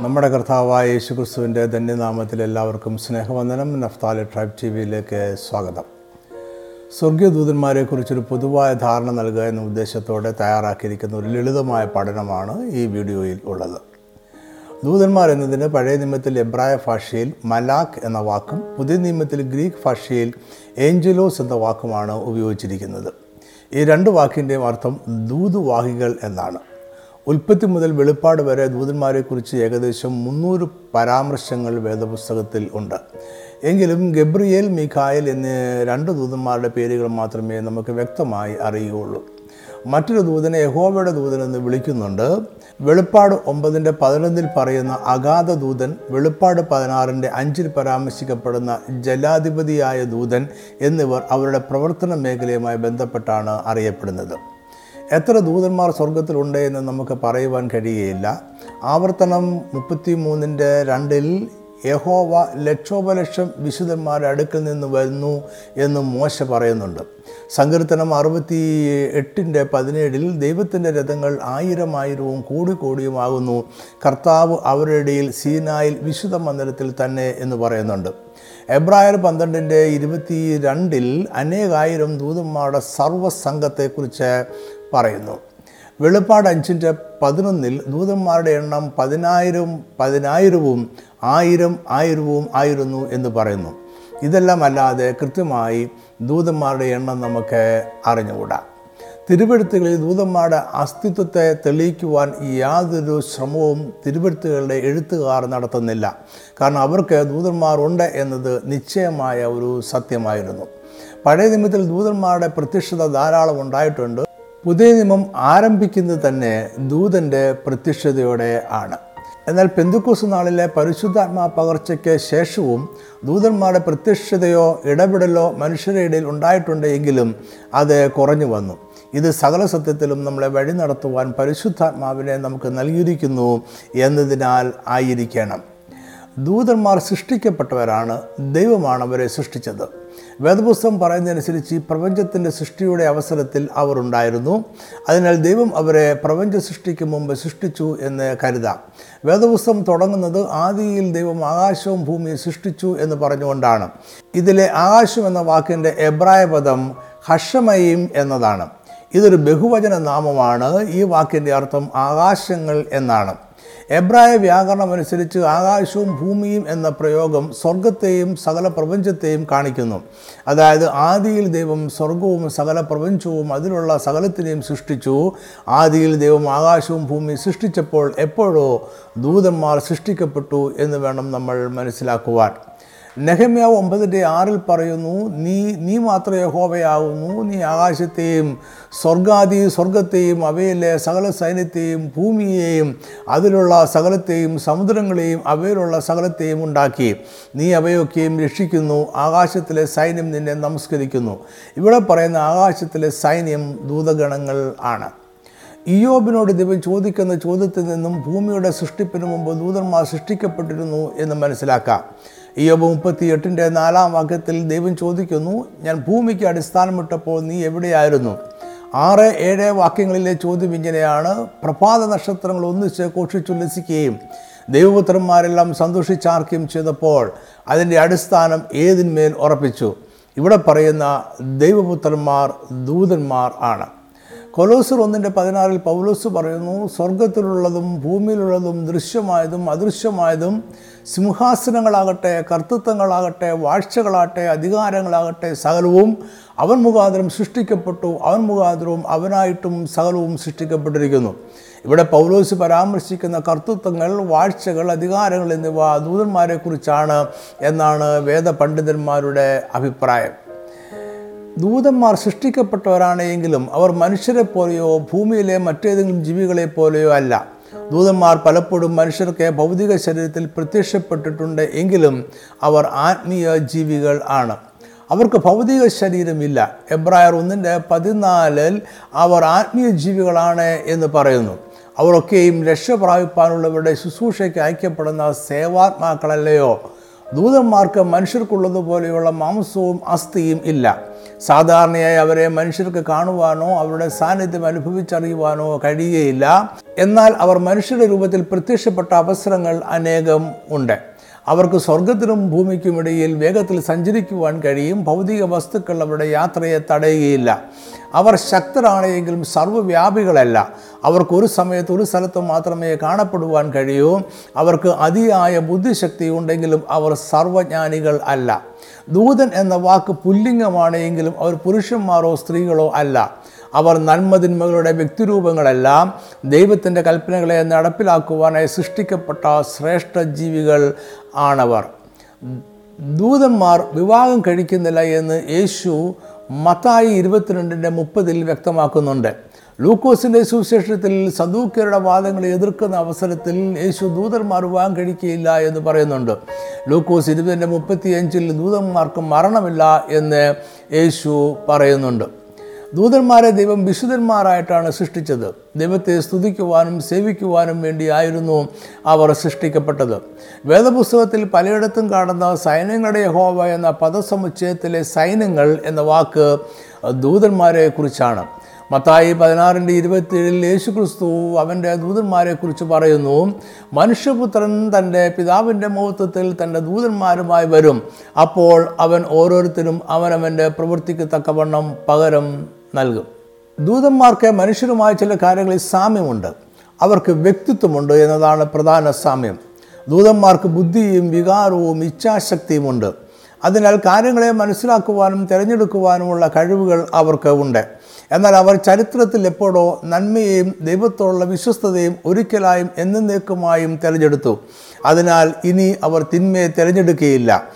നമ്മുടെ കർത്താവായ യേശുക്രിസ്തുവിന്റെ ധന്യനാമത്തിൽ എല്ലാവർക്കും സ്നേഹവന്ദനം. നഫ്താലി ട്രൈബ് ടി വിയിലേക്ക് സ്വാഗതം സ്വർഗീയദൂതന്മാരെക്കുറിച്ചൊരു പൊതുവായ ധാരണ നൽകുക എന്ന ഉദ്ദേശത്തോടെ തയ്യാറാക്കിയിരിക്കുന്ന ഒരു ലളിതമായ പഠനമാണ് ഈ വീഡിയോയിൽ ഉള്ളത്. ദൂതന്മാർ എന്നതിന് പഴയ നിയമത്തിൽ എബ്രായ ഭാഷയിൽ മലാഖ് എന്ന വാക്കും പുതിയ നിയമത്തിൽ ഗ്രീക്ക് ഭാഷയിൽ ഏഞ്ചലോസ് എന്ന വാക്കുമാണ് ഉപയോഗിച്ചിരിക്കുന്നത്. ഈ രണ്ട് വാക്കിന്റെയും അർത്ഥം ദൂതുവാഹികൾ എന്നാണ്. ഉൽപ്പത്തി മുതൽ വെളിപ്പാട് വരെ ദൂതന്മാരെക്കുറിച്ച് ഏകദേശം മുന്നൂറ് പരാമർശങ്ങൾ വേദപുസ്തകത്തിൽ ഉണ്ട്. എങ്കിലും ഗബ്രിയേൽ മിഖായൽ എന്നീ രണ്ട് ദൂതന്മാരുടെ പേരുകൾ മാത്രമേ നമുക്ക് വ്യക്തമായി അറിയുകയുള്ളൂ. മറ്റൊരു ദൂതനെ യഹോവയുടെ ദൂതൻ എന്ന് വിളിക്കുന്നുണ്ട്. വെളിപ്പാട് ഒമ്പതിന്റെ പതിനൊന്നിൽ പറയുന്ന അഗാധ ദൂതൻ വെളിപ്പാട് പതിനാറിന്റെ അഞ്ചിൽ പരാമർശിക്കപ്പെടുന്ന ജലാധിപതിയായ ദൂതൻ എന്നിവർ അവരുടെ പ്രവർത്തന മേഖലയുമായി ബന്ധപ്പെട്ടാണ് അറിയപ്പെടുന്നത്. എത്ര ദൂതന്മാർ സ്വർഗത്തിലുണ്ട് എന്ന് നമുക്ക് പറയുവാൻ കഴിയുകയില്ല. ആവർത്തനം മുപ്പത്തി മൂന്നിന്റെ രണ്ടിൽ യഹോവ ലക്ഷോപലക്ഷം വിശുദ്ധന്മാരുടെ അടുക്കിൽ നിന്ന് വരുന്നു എന്ന് മോശ പറയുന്നുണ്ട്. സങ്കീർത്തനം അറുപത്തി എട്ടിന്റെ പതിനേഴിൽ ദൈവത്തിന്റെ രഥങ്ങൾ ആയിരം ആയിരവും കോടി കോടിയുമാകുന്നു കർത്താവ് അവരുടെ ഇടയിൽ സീനായിൽ വിശുദ്ധ മന്ദിരത്തിൽ തന്നെ എന്ന് പറയുന്നുണ്ട്. എബ്രായർ പന്ത്രണ്ടിന്റെ ഇരുപത്തി രണ്ടിൽ അനേകായിരം ദൂതന്മാരുടെ സർവസംഘത്തെക്കുറിച്ച് പറയുന്നു. വെളുപ്പാട് അഞ്ചിന്റെ പതിനൊന്നിൽ ദൂതന്മാരുടെ എണ്ണം പതിനായിരം പതിനായിരവും ആയിരം ആയിരവും ആയിരുന്നു എന്ന് പറയുന്നു. ഇതെല്ലാം അല്ലാതെ കൃത്യമായി ദൂതന്മാരുടെ എണ്ണം നമുക്ക് അറിഞ്ഞുകൂടാ. തിരുവെഴുത്തുകളിൽ ദൂതന്മാരുടെ അസ്തിത്വത്തെ തെളിയിക്കുവാൻ യാതൊരു ശ്രമവും തിരുവെഴുത്തുകളുടെ എഴുത്തുകാർ നടത്തുന്നില്ല. കാരണം അവർക്ക് ദൂതന്മാർ ഉണ്ട് എന്നത് നിശ്ചയമായ ഒരു സത്യമായിരുന്നു. പഴയ നിമിത്തിൽ ദൂതന്മാരുടെ പ്രത്യക്ഷത ധാരാളം ഉണ്ടായിട്ടുണ്ട്. പുതിയ നിയമം ആരംഭിക്കുന്നത് തന്നെ ദൂതന്റെ പ്രത്യക്ഷതയോടെ ആണ്. എന്നാൽ പെന്തുക്കൂസ് നാളിലെ പരിശുദ്ധാത്മാ പകർച്ചയ്ക്ക് ശേഷവും ദൂതന്മാരുടെ പ്രത്യക്ഷതയോ ഇടപെടലോ മനുഷ്യരുടെ ഇടയിൽ ഉണ്ടായിട്ടുണ്ട് എങ്കിലും അത് കുറഞ്ഞു വന്നു. ഇത് സകല സത്യത്തിലും നമ്മളെ വഴി നടത്തുവാൻ പരിശുദ്ധാത്മാവിനെ നമുക്ക് നൽകിയിരിക്കുന്നു എന്നതിനാൽ ആയിരിക്കണം. ദൂതന്മാർ സൃഷ്ടിക്കപ്പെട്ടവരാണ് ദൈവമാണ് അവരെ സൃഷ്ടിച്ചത്. വേദപുസ്തകം പറയുന്നതനുസരിച്ച് ഈ പ്രപഞ്ചത്തിന്റെ സൃഷ്ടിയുടെ അവസരത്തിൽ അവർ ഉണ്ടായിരുന്നു. അതിനാൽ ദൈവം അവരെ പ്രപഞ്ച സൃഷ്ടിക്ക് മുമ്പ് സൃഷ്ടിച്ചു എന്ന് കരുതാം. വേദപുസ്തകം തുടങ്ങുന്നത് ആദിയിൽ ദൈവം ആകാശവും ഭൂമിയും സൃഷ്ടിച്ചു എന്ന് പറഞ്ഞുകൊണ്ടാണ്. ഇതിലെ ആകാശം എന്ന വാക്കിന്റെ എബ്രായ പദം ഹഷമയും എന്നതാണ്. ഇതൊരു ബഹുവചന നാമമാണ്. ഈ വാക്കിന്റെ അർത്ഥം ആകാശങ്ങൾ എന്നാണ്. എബ്രായ വ്യാകരണം അനുസരിച്ച് ആകാശവും ഭൂമിയും എന്ന പ്രയോഗം സ്വർഗത്തെയും സകല പ്രപഞ്ചത്തെയും കാണിക്കുന്നു. അതായത് ആദിയിൽ ദൈവം സ്വർഗവും സകല പ്രപഞ്ചവും അതിലുള്ള സകലത്തിനെയും സൃഷ്ടിച്ചു. ആദിയിൽ ദൈവം ആകാശവും ഭൂമിയും സൃഷ്ടിച്ചപ്പോൾ എപ്പോഴോ ദൂതന്മാർ സൃഷ്ടിക്കപ്പെട്ടു എന്ന് വേണം നമ്മൾ മനസ്സിലാക്കുവാൻ. നെഹമ്യാവ് ഒമ്പതിന്റെ ആറിൽ പറയുന്നു നീ നീ മാത്രമേ യഹോവയാകുന്നു. നീ ആകാശത്തെയും സ്വർഗാദി സ്വർഗത്തെയും അവയിലെ സകല സൈന്യത്തെയും ഭൂമിയെയും അതിലുള്ള സകലത്തെയും സമുദ്രങ്ങളെയും അവയിലുള്ള സകലത്തെയും ഉണ്ടാക്കി. നീ അവയൊക്കെയും രക്ഷിക്കുന്നു. ആകാശത്തിലെ സൈന്യം നിന്നെ നമസ്കരിക്കുന്നു. ഇവിടെ പറയുന്ന ആകാശത്തിലെ സൈന്യം ദൂതഗണങ്ങൾ ആണ്. ഇയോബിനോട് ദൈവം ചോദിക്കുന്ന ചോദ്യത്തിൽ നിന്നും ഭൂമിയുടെ സൃഷ്ടിപ്പിന് മുമ്പ് ദൂതന്മാർ സൃഷ്ടിക്കപ്പെട്ടിരുന്നു എന്ന് മനസ്സിലാക്കാം. ഇയോബ് മുപ്പത്തി എട്ടിന്റെ നാലാം വാക്യത്തിൽ ദൈവം ചോദിക്കുന്നു ഞാൻ ഭൂമിക്ക് അടിസ്ഥാനമിട്ടപ്പോൾ നീ എവിടെയായിരുന്നു? ആറ് ഏഴ് വാക്യങ്ങളിലെ ചോദ്യം ഇങ്ങനെയാണ്. പ്രഭാത നക്ഷത്രങ്ങൾ ഒന്നിച്ച് ഘോഷിച്ചുല്ലസിക്കുകയും ദൈവപുത്രന്മാരെല്ലാം സന്തോഷിച്ചാർക്കുകയും ചെയ്തപ്പോൾ അതിന്റെ അടിസ്ഥാനം ഏതിന്മേൽ ഉറപ്പിച്ചു? ഇവിടെ പറയുന്ന ദൈവപുത്രന്മാർ ദൂതന്മാർ ആണ്. കൊലോസർ ഒന്നിന്റെ പതിനാറിൽ പൗലോസ് പറയുന്നു സ്വർഗത്തിലുള്ളതും ഭൂമിയിലുള്ളതും ദൃശ്യമായതും അദൃശ്യമായതും സിംഹാസനങ്ങളാകട്ടെ കർത്തൃത്വങ്ങളാകട്ടെ വാഴ്ചകളാകട്ടെ അധികാരങ്ങളാകട്ടെ സകലവും അവൻ മുഖാന്തരം സൃഷ്ടിക്കപ്പെട്ടു. അവൻ മുഖാന്തരവും അവനായിട്ടും സകലവും സൃഷ്ടിക്കപ്പെട്ടിരിക്കുന്നു. ഇവിടെ പൗലോസ് പരാമർശിക്കുന്ന കർത്തൃത്വങ്ങൾ വാഴ്ചകൾ അധികാരങ്ങൾ എന്നിവ ദൂതന്മാരെക്കുറിച്ചാണ് എന്നാണ് വേദപണ്ഡിതന്മാരുടെ അഭിപ്രായം. ദൂതന്മാർ സൃഷ്ടിക്കപ്പെട്ടവരാണെങ്കിലും അവർ മനുഷ്യരെ പോലെയോ ഭൂമിയിലെ മറ്റേതെങ്കിലും ജീവികളെ പോലെയോ അല്ല. ദൂതന്മാർ പലപ്പോഴും മനുഷ്യർക്ക് ഭൗതിക ശരീരത്തിൽ പ്രത്യക്ഷപ്പെട്ടിട്ടുണ്ട് എങ്കിലും അവർ ആത്മീയ ജീവികൾ ആണ്. അവർക്ക് ഭൗതിക ശരീരമില്ല. എബ്രായർ ഒന്നിന്റെ പതിനാലിൽ അവർ ആത്മീയ ജീവികളാണ് എന്ന് പറയുന്നു. അവരൊക്കെയും രക്ഷപ്രാപിപ്പാനുള്ളവരുടെ ശുശ്രൂഷയ്ക്ക് അയക്കപ്പെടുന്ന സേവാത്മാക്കളല്ലയോ? ദൂതന്മാർക്ക് മനുഷ്യർക്കുള്ളതുപോലെയുള്ള മാംസവും അസ്ഥിയും ഇല്ല. സാധാരണയായി അവരെ മനുഷ്യർക്ക് കാണുവാനോ അവരുടെ സാന്നിധ്യം അനുഭവിച്ചറിയുവാനോ കഴിയുകയില്ല. എന്നാൽ അവർ മനുഷ്യരുടെ രൂപത്തിൽ പ്രത്യക്ഷപ്പെട്ട അവസരങ്ങൾ അനേകം ഉണ്ട്. അവർക്ക് സ്വർഗത്തിനും ഭൂമിക്കും ഇടയിൽ വേഗത്തിൽ സഞ്ചരിക്കുവാൻ കഴിയും. ഭൗതിക വസ്തുക്കൾ അവരുടെ യാത്രയെ തടയുകയില്ല. അവർ ശക്തരാണെങ്കിലും സർവവ്യാപികളല്ല. അവർക്ക് ഒരു സമയത്ത് ഒരു സ്ഥലത്ത് മാത്രമേ കാണപ്പെടുവാൻ കഴിയൂ. അവർക്ക് അതിയായ ബുദ്ധിശക്തി ഉണ്ടെങ്കിലും അവർ സർവജ്ഞാനികൾ അല്ല. ദൂതൻ എന്ന വാക്ക് പുല്ലിംഗമാണ് എങ്കിലും അവർ പുരുഷന്മാരോ സ്ത്രീകളോ അല്ല. അവർ നന്മതിന്മകളുടെ വ്യക്തിരൂപങ്ങളെല്ലാം. ദൈവത്തിന്റെ കൽപ്പനകളെ നടപ്പിലാക്കുവാനായി സൃഷ്ടിക്കപ്പെട്ട ശ്രേഷ്ഠ ജീവികൾ ആണവർ. ദൂതന്മാർ വിവാഹം കഴിക്കുന്നില്ല എന്ന് യേശു മത്തായി ഇരുപത്തിരണ്ടിന്റെ മുപ്പതിൽ വ്യക്തമാക്കുന്നുണ്ട്. ലൂക്കോസിന്റെ സുവിശേഷത്തിൽ സദൂക്കരുടെ വാദങ്ങളെ എതിർക്കുന്ന അവസരത്തിൽ യേശു ദൂതന്മാർ വിവാഹം കഴിക്കുകയില്ല എന്ന് പറയുന്നുണ്ട്. ലൂക്കോസ് ഇരുപതിന്റെ മുപ്പത്തിയഞ്ചിൽ ദൂതന്മാർക്ക് മരണമില്ല എന്ന് യേശു പറയുന്നുണ്ട്. ദൂതന്മാരെ ദൈവം വിശുദ്ധന്മാരായിട്ടാണ് സൃഷ്ടിച്ചത്. ദൈവത്തെ സ്തുതിക്കുവാനും സേവിക്കുവാനും വേണ്ടിയായിരുന്നു അവർ സൃഷ്ടിക്കപ്പെട്ടത്. വേദപുസ്തകത്തിൽ പലയിടത്തും കാണുന്ന സൈന്യങ്ങളുടെ ഹോവ എന്ന പദസമുച്ചയത്തിലെ സൈന്യങ്ങൾ എന്ന വാക്ക് ദൂതന്മാരെ കുറിച്ചാണ്. മത്തായി പതിനാറിന്റെ ഇരുപത്തിയേഴിൽ യേശു ക്രിസ്തു അവന്റെ ദൂതന്മാരെക്കുറിച്ച് പറയുന്നു മനുഷ്യപുത്രൻ തന്റെ പിതാവിന്റെ മഹത്വത്തിൽ തന്റെ ദൂതന്മാരുമായി വരും. അപ്പോൾ അവൻ ഓരോരുത്തരും അവനവന്റെ പ്രവൃത്തിക്ക് തക്കവണ്ണം പകരം നൽകും. ദൂതന്മാർക്ക് മനുഷ്യരുമായി ചില കാര്യങ്ങളിൽ സാമ്യമുണ്ട്. അവർക്ക് വ്യക്തിത്വമുണ്ട് എന്നതാണ് പ്രധാന സാമ്യം. ദൂതന്മാർക്ക് ബുദ്ധിയും വികാരവും ഇച്ഛാശക്തിയുമുണ്ട്. അതിനാൽ കാര്യങ്ങളെ മനസ്സിലാക്കുവാനും തിരഞ്ഞെടുക്കുവാനുമുള്ള കഴിവുകൾ അവർക്ക് ഉണ്ട്. എന്നാൽ അവർ ചരിത്രത്തിൽ എപ്പോഴോ നന്മയെയും ദൈവത്തോടുള്ള വിശ്വസ്തതയും ഒരിക്കലായും എന്നേക്കുമായും തിരഞ്ഞെടുത്തു. അതിനാൽ ഇനി അവർ തിന്മയെ തിരഞ്ഞെടുക്കുകയില്ല.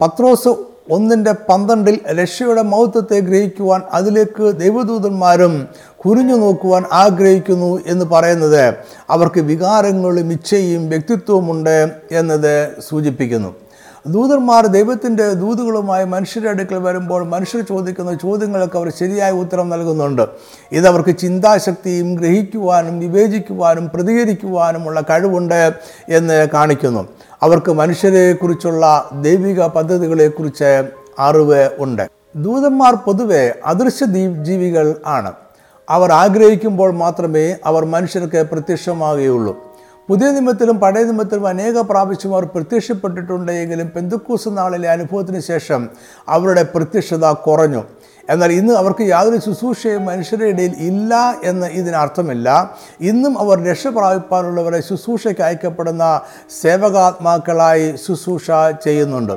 പത്രോസ് ഒന്നിന്റെ പന്ത്രണ്ടിൽ രക്ഷയുടെ മൗത്വത്തെ ഗ്രഹിക്കുവാൻ അതിലേക്ക് ദൈവദൂതന്മാരും കുനിഞ്ഞു നോക്കുവാൻ ആഗ്രഹിക്കുന്നു എന്ന് പറയുന്നത് അവർക്ക് വികാരങ്ങളും ഇച്ഛയും വ്യക്തിത്വവുമുണ്ട് എന്നത് സൂചിപ്പിക്കുന്നു. ദൂതന്മാർ ദൈവത്തിന്റെ ദൂതുകളുമായി മനുഷ്യരുടെ അടുക്കൽ വരുമ്പോൾ മനുഷ്യർ ചോദിക്കുന്ന ചോദ്യങ്ങൾക്ക് അവർ ശരിയായ ഉത്തരം നൽകുന്നുണ്ട്. ഇതവർക്ക് ചിന്താശക്തിയും ഗ്രഹിക്കുവാനും വിവേചിക്കുവാനും പ്രതികരിക്കുവാനുമുള്ള കഴിവുണ്ട് എന്ന് കാണിക്കുന്നു. അവർക്ക് മനുഷ്യരെക്കുറിച്ചുള്ള ദൈവിക പദ്ധതികളെക്കുറിച്ച് അറിവ് ഉണ്ട്. ദൂതന്മാർ പൊതുവെ അദൃശ്യ ജീവികൾ ആണ്. അവർ ആഗ്രഹിക്കുമ്പോൾ മാത്രമേ അവർ മനുഷ്യർക്ക് പ്രത്യക്ഷമാകുകയുള്ളൂ പുതിയ നിയമത്തിലും പഴയ നിയമത്തിലും അനേക പ്രാവശ്യം അവർ പ്രത്യക്ഷപ്പെട്ടിട്ടുണ്ട് എങ്കിലും പെന്തുക്കൂസ് നാളിലെ അനുഭവത്തിന് ശേഷം അവരുടെ പ്രത്യക്ഷത കുറഞ്ഞു. എന്നാൽ ഇന്ന് അവർക്ക് യാതൊരു ശുശ്രൂഷയും മനുഷ്യരുടെ ഇടയിൽ ഇല്ല എന്ന് ഇതിനർത്ഥമില്ല. ഇന്നും അവർ രക്ഷ പ്രാപിപ്പാനുള്ളവരെ ശുശ്രൂഷയ്ക്ക് അയക്കപ്പെടുന്ന സേവകാത്മാക്കളായി ശുശ്രൂഷ ചെയ്യുന്നുണ്ട്.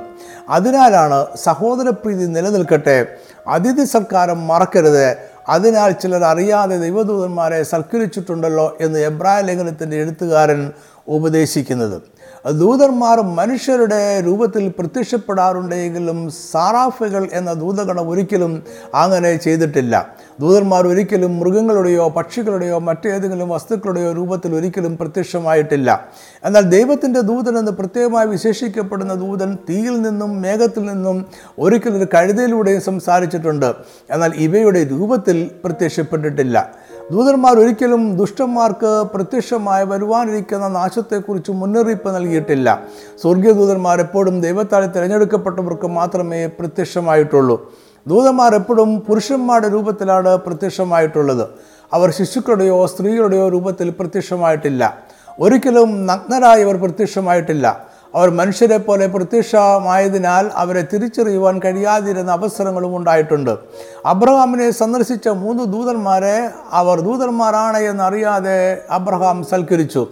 അതിനാലാണ് സഹോദരപ്രീതി നിലനിൽക്കട്ടെ. അതിഥി സൽക്കാരം മറക്കരുത്. അതിനാൽ ചിലർ അറിയാതെ ദൈവദൂതന്മാരെ സൽക്കരിച്ചിട്ടുണ്ടല്ലോ എന്ന് എബ്രാഹിം ലേഖനത്തിന്റെ എഴുത്തുകാരൻ ഉപദേശിക്കുന്നത്. ദൂതന്മാർ മനുഷ്യരുടെ രൂപത്തിൽ പ്രത്യക്ഷപ്പെടാറുണ്ടെങ്കിലും സാറാഫുകൾ എന്ന ദൂതഗണം ഒരിക്കലും അങ്ങനെ ചെയ്തിട്ടില്ല. ദൂതന്മാർ ഒരിക്കലും മൃഗങ്ങളുടെയോ പക്ഷികളുടെയോ മറ്റേതെങ്കിലും വസ്തുക്കളുടെയോ രൂപത്തിൽ ഒരിക്കലും പ്രത്യക്ഷമായിട്ടില്ല. എന്നാൽ ദൈവത്തിന്റെ ദൂതൻ എന്ന് പ്രത്യേകമായി വിശേഷിക്കപ്പെടുന്ന ദൂതൻ തീയിൽ നിന്നും മേഘത്തിൽ നിന്നും ഒരിക്കലും ഒരു കഴുതയിലൂടെയും സംസാരിച്ചിട്ടുണ്ട്. എന്നാൽ ഇവയുടെ രൂപത്തിൽ പ്രത്യക്ഷപ്പെട്ടിട്ടില്ല. ദൂതന്മാർ ഒരിക്കലും ദുഷ്ടന്മാർക്ക് പ്രത്യക്ഷമായി വരുവാനിരിക്കുന്ന നാശത്തെക്കുറിച്ച് മുന്നറിയിപ്പ് നൽകിയിട്ടില്ല. സ്വർഗീയ ദൂതന്മാർ എപ്പോഴും ദൈവത്താൽ തിരഞ്ഞെടുക്കപ്പെട്ടവർക്ക് മാത്രമേ പ്രത്യക്ഷമായിട്ടുള്ളൂ. ദൂതന്മാർ എപ്പോഴും പുരുഷന്മാരുടെ രൂപത്തിലാണ് പ്രത്യക്ഷമായിട്ടുള്ളത്. അവർ ശിശുക്കളുടെയോ സ്ത്രീകളുടെയോ രൂപത്തിൽ പ്രത്യക്ഷമായിട്ടില്ല. ഒരിക്കലും നഗ്നരായി അവർ പ്രത്യക്ഷമായിട്ടില്ല. അവർ മനുഷ്യരെ പോലെ പ്രത്യക്ഷമായതിനാൽ അവരെ തിരിച്ചറിയുവാൻ കഴിയാതിരുന്ന അവസരങ്ങളും ഉണ്ടായിട്ടുണ്ട്. അബ്രഹാമിനെ സന്ദർശിച്ച മൂന്ന് ദൂതന്മാരെ അവർ ദൂതന്മാരാണ് എന്നറിയാതെ അബ്രഹാം സൽക്കരിച്ചു.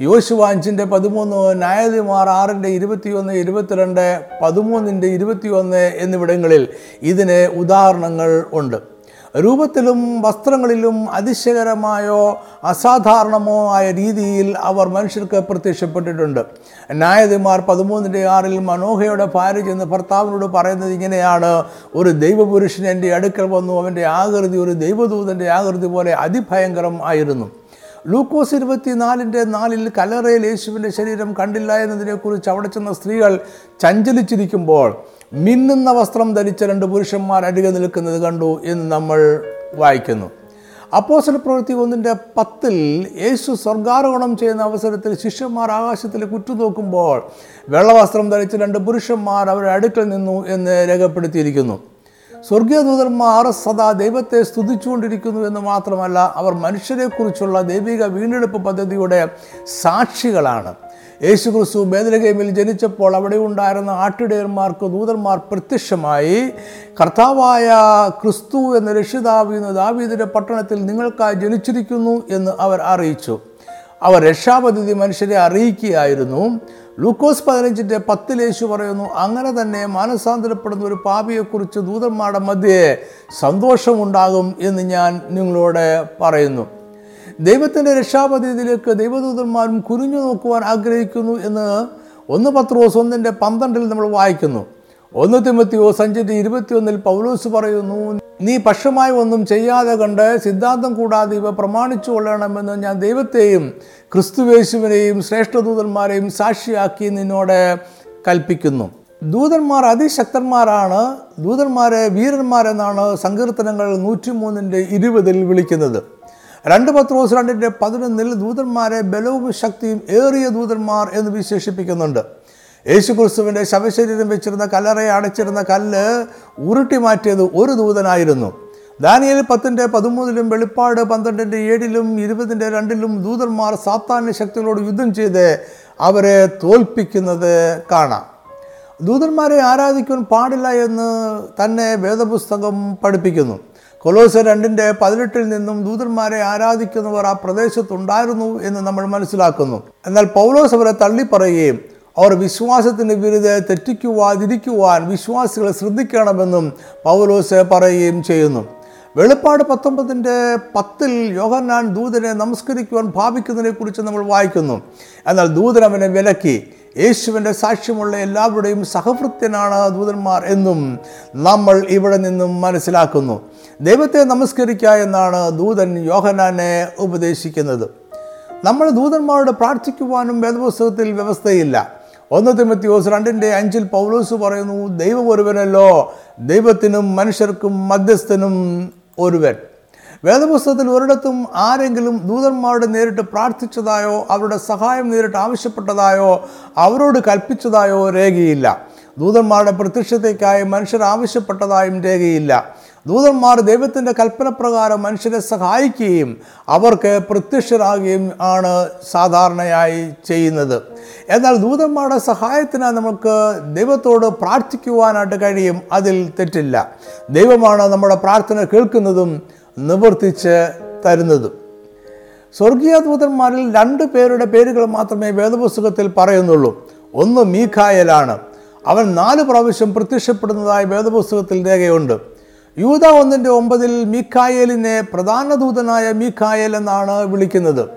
യോശുവ അഞ്ചിന്റെ പതിമൂന്ന് ന്യായാധിമാർ ആറിന്റെ ഇരുപത്തിയൊന്ന് ഇരുപത്തിരണ്ട് പതിമൂന്നിന്റെ ഇരുപത്തിയൊന്ന് എന്നിവിടങ്ങളിൽ ഇതിന് ഉദാഹരണങ്ങൾ ഉണ്ട്. രൂപത്തിലും വസ്ത്രങ്ങളിലും അതിശയകരമായോ അസാധാരണമോ ആയ രീതിയിൽ അവർ മനുഷ്യർക്ക് പ്രത്യക്ഷപ്പെട്ടിട്ടുണ്ട്. ന്യായാധിമാർ പതിമൂന്നിന്റെ ആറിൽ മനോഹയുടെ ഭാര്യ ചെന്ന് ഭർത്താവിനോട് പറയുന്നത് ഇങ്ങനെയാണ്. ഒരു ദൈവപുരുഷൻ എന്റെ അടുക്കൽ വന്നു അവന്റെ ആകൃതി ഒരു ദൈവദൂതന്റെ ആകൃതി പോലെ അതിഭയങ്കരം ആയിരുന്നു. ലൂക്കോസ് ഇരുപത്തിനാലിന്റെ നാലിൽ കലറയിൽ യേശുവിന്റെ ശരീരം കണ്ടില്ല എന്നതിനെക്കുറിച്ച് അവിടെ ചെന്ന സ്ത്രീകൾ ചഞ്ചലിച്ചിരിക്കുമ്പോൾ മിന്നുന്ന വസ്ത്രം ധരിച്ച രണ്ട് പുരുഷന്മാർ അരികെ നിൽക്കുന്നത് കണ്ടു എന്ന് നമ്മൾ വായിക്കുന്നു. അപ്പോസൽ പ്രവൃത്തി ഒന്നിന്റെ പത്തിൽ യേശു സ്വർഗാരോഹണം ചെയ്യുന്ന അവസരത്തിൽ ശിഷ്യന്മാർ ആകാശത്തിൽ കുറ്റുനോക്കുമ്പോൾ വെള്ളവസ്ത്രം ധരിച്ച രണ്ട് പുരുഷന്മാർ അവരുടെ അടുക്കൽ നിന്നു എന്ന് രേഖപ്പെടുത്തിയിരിക്കുന്നു. സ്വർഗീയ ദൂതന്മാർ സദാ ദൈവത്തെ സ്തുതിച്ചുകൊണ്ടിരിക്കുന്നു എന്ന് മാത്രമല്ല അവർ മനുഷ്യരെക്കുറിച്ചുള്ള ദൈവിക വീണ്ടെടുപ്പ് പദ്ധതിയുടെ സാക്ഷികളാണ്. യേശു ക്രിസ്തു ബേദലഗേമിൽ ജനിച്ചപ്പോൾ അവിടെ ഉണ്ടായിരുന്ന ആട്ടിടയന്മാർക്ക് ദൂതന്മാർ പ്രത്യക്ഷമായി കർത്താവായ ക്രിസ്തു എന്ന രക്ഷിതാവ് ഇന്ന് ദാവീദിന്റെ പട്ടണത്തിൽ നിങ്ങൾക്കായി ജനിച്ചിരിക്കുന്നു എന്ന് അവർ അറിയിച്ചു. അവർ രക്ഷാപദ്ധതി മനുഷ്യരെ അറിയിക്കുകയായിരുന്നു. ലൂക്കോസ് പതിനഞ്ചിന്റെ പത്തിൽ യേശു പറയുന്നു അങ്ങനെ തന്നെ മാനസാന്തരപ്പെടുന്ന ഒരു പാപിയെക്കുറിച്ച് ദൂതന്മാരുടെ മധ്യേ സന്തോഷമുണ്ടാകും എന്ന് ഞാൻ നിങ്ങളോട് പറയുന്നു. ദൈവത്തിന്റെ രക്ഷാപദ്ധതിയിലേക്ക് ദൈവദൂതന്മാരും കുനിഞ്ഞു നോക്കുവാൻ ആഗ്രഹിക്കുന്നു എന്ന് ഒന്ന് പത്രോസ് ഒന്നിന്റെ പന്ത്രണ്ടിൽ നമ്മൾ വായിക്കുന്നു. ഒന്ന് തിമത്തിയോ സഞ്ചിന്റെ ഇരുപത്തിയൊന്നിൽ പൗലോസ് പറയുന്നു നീ പക്ഷമായി ഒന്നും ചെയ്യാതെ കണ്ട് സിദ്ധാന്തം കൂടാതെ ഇവ പ്രമാണിച്ചു കൊള്ളണമെന്ന് ഞാൻ ദൈവത്തെയും ക്രിസ്തുവേശുവിനെയും ശ്രേഷ്ഠദൂതന്മാരെയും സാക്ഷിയാക്കി നിന്നോട് കൽപ്പിക്കുന്നു. ദൂതന്മാർ അതിശക്തന്മാരാണ്. ദൂതന്മാരെ വീരന്മാരെന്നാണ് സങ്കീർത്തനങ്ങൾ നൂറ്റിമൂന്നിന്റെ ഇരുപതിൽ വിളിക്കുന്നത്. രണ്ട് പത്രോസ് രണ്ടിന്റെ പതിനൊന്നിൽ ദൂതന്മാരെ ബലവും ശക്തിയും ഏറിയ ദൂതന്മാർ എന്ന് വിശേഷിപ്പിക്കുന്നുണ്ട്. യേശു ക്രിസ്തുവിന്റെ ശവശരീരം വെച്ചിരുന്ന കല്ലറയെ അടച്ചിരുന്ന കല്ല് ഉരുട്ടി മാറ്റിയത് ഒരു ദൂതനായിരുന്നു. ദാനിയൽ പത്തിന്റെ പതിമൂന്നിലും വെളിപ്പാട് പന്ത്രണ്ടിന്റെ ഏഴിലും ഇരുപതിന്റെ രണ്ടിലും ദൂതന്മാർ സാത്താന്യ ശക്തികളോട് യുദ്ധം ചെയ്ത് അവരെ തോൽപ്പിക്കുന്നത് കാണാം. ദൂതന്മാരെ ആരാധിക്കാൻ പാടില്ല എന്ന് തന്നെ വേദപുസ്തകം പഠിപ്പിക്കുന്നു. കൊലോസ രണ്ടിന്റെ പതിനെട്ടിൽ നിന്നും ദൂതന്മാരെ ആരാധിക്കുന്നവർ ആ പ്രദേശത്തുണ്ടായിരുന്നു എന്ന് നമ്മൾ മനസ്സിലാക്കുന്നു. എന്നാൽ പൗലോസ് അവരെ തള്ളിപ്പറയുകയും അവർ വിശ്വാസത്തിന് വിരുദ്ധ തെറ്റിക്കുവാതിരിക്കുവാൻ വിശ്വാസികളെ ശ്രദ്ധിക്കണമെന്നും പൗലോസ് പറയുകയും ചെയ്യുന്നു. വെളിപ്പാട് പത്തൊമ്പതിന്റെ പത്തിൽ യോഹന്നാൻ ദൂതനെ നമസ്കരിക്കുവാൻ ഭാവിക്കുന്നതിനെക്കുറിച്ച് നമ്മൾ വായിക്കുന്നു. എന്നാൽ ദൂതൻ അവനെ വിലക്കി യേശുവിന്റെ സാക്ഷ്യമുള്ള എല്ലാവരുടെയും സഹവൃത്യനാണ് ദൂതന്മാർ എന്നും നമ്മൾ ഇവിടെ നിന്നും മനസ്സിലാക്കുന്നു. ദൈവത്തെ നമസ്കരിക്കുക എന്നാണ് ദൂതൻ യോഹനാനെ ഉപദേശിക്കുന്നത്. നമ്മൾ ദൂതന്മാരോട് പ്രാർത്ഥിക്കുവാനും വേദപുസ്തകത്തിൽ വ്യവസ്ഥയില്ല. ഒന്ന് തിമത്തിയോസ് രണ്ടിന്റെ അഞ്ചിൽ പൗലോസ് പറയുന്നു ദൈവം ഒരുവനല്ലോ ദൈവത്തിനും മനുഷ്യർക്കും മധ്യസ്ഥനും ഒരുവൻ. വേദപുസ്തകത്തിൽ ഒരിടത്തും ആരെങ്കിലും ദൂതന്മാരോട് നേരിട്ട് പ്രാർത്ഥിച്ചതായോ അവരുടെ സഹായം നേരിട്ട് ആവശ്യപ്പെട്ടതായോ അവരോട് കൽപ്പിച്ചതായോ രേഖയില്ല. ദൂതന്മാരുടെ പ്രത്യക്ഷത്തേക്കായി മനുഷ്യർ ആവശ്യപ്പെട്ടതായും രേഖയില്ല. ദൂതന്മാർ ദൈവത്തിന്റെ കൽപ്പനപ്രകാരം മനുഷ്യരെ സഹായിക്കുകയും അവർക്ക് പ്രത്യക്ഷരാകുകയും ആണ് സാധാരണയായി ചെയ്യുന്നത്. എന്നാൽ ദൂതന്മാരുടെ സഹായത്തിന് നമുക്ക് ദൈവത്തോട് പ്രാർത്ഥിക്കുവാനായിട്ട് കഴിയും. അതിൽ തെറ്റില്ല. ദൈവമാണ് നമ്മുടെ പ്രാർത്ഥന കേൾക്കുന്നതും നിവർത്തിച്ച് തരുന്നതും. സ്വർഗീയ ദൂതന്മാരിൽ രണ്ട് പേരുടെ പേരുകൾ മാത്രമേ വേദപുസ്തകത്തിൽ പറയുന്നുള്ളൂ. ഒന്ന് മീഖായലാണ്. അവൻ നാല് പ്രാവശ്യം പ്രത്യക്ഷപ്പെടുന്നതായി വേദപുസ്തകത്തിൽ രേഖയുണ്ട്. യൂത ഒന്നിന്റെ ഒമ്പതിൽ മീഖായേലിനെ പ്രധാന ദൂതനായ മീഖായൽ എന്നാണ് വിളിക്കുന്നത്.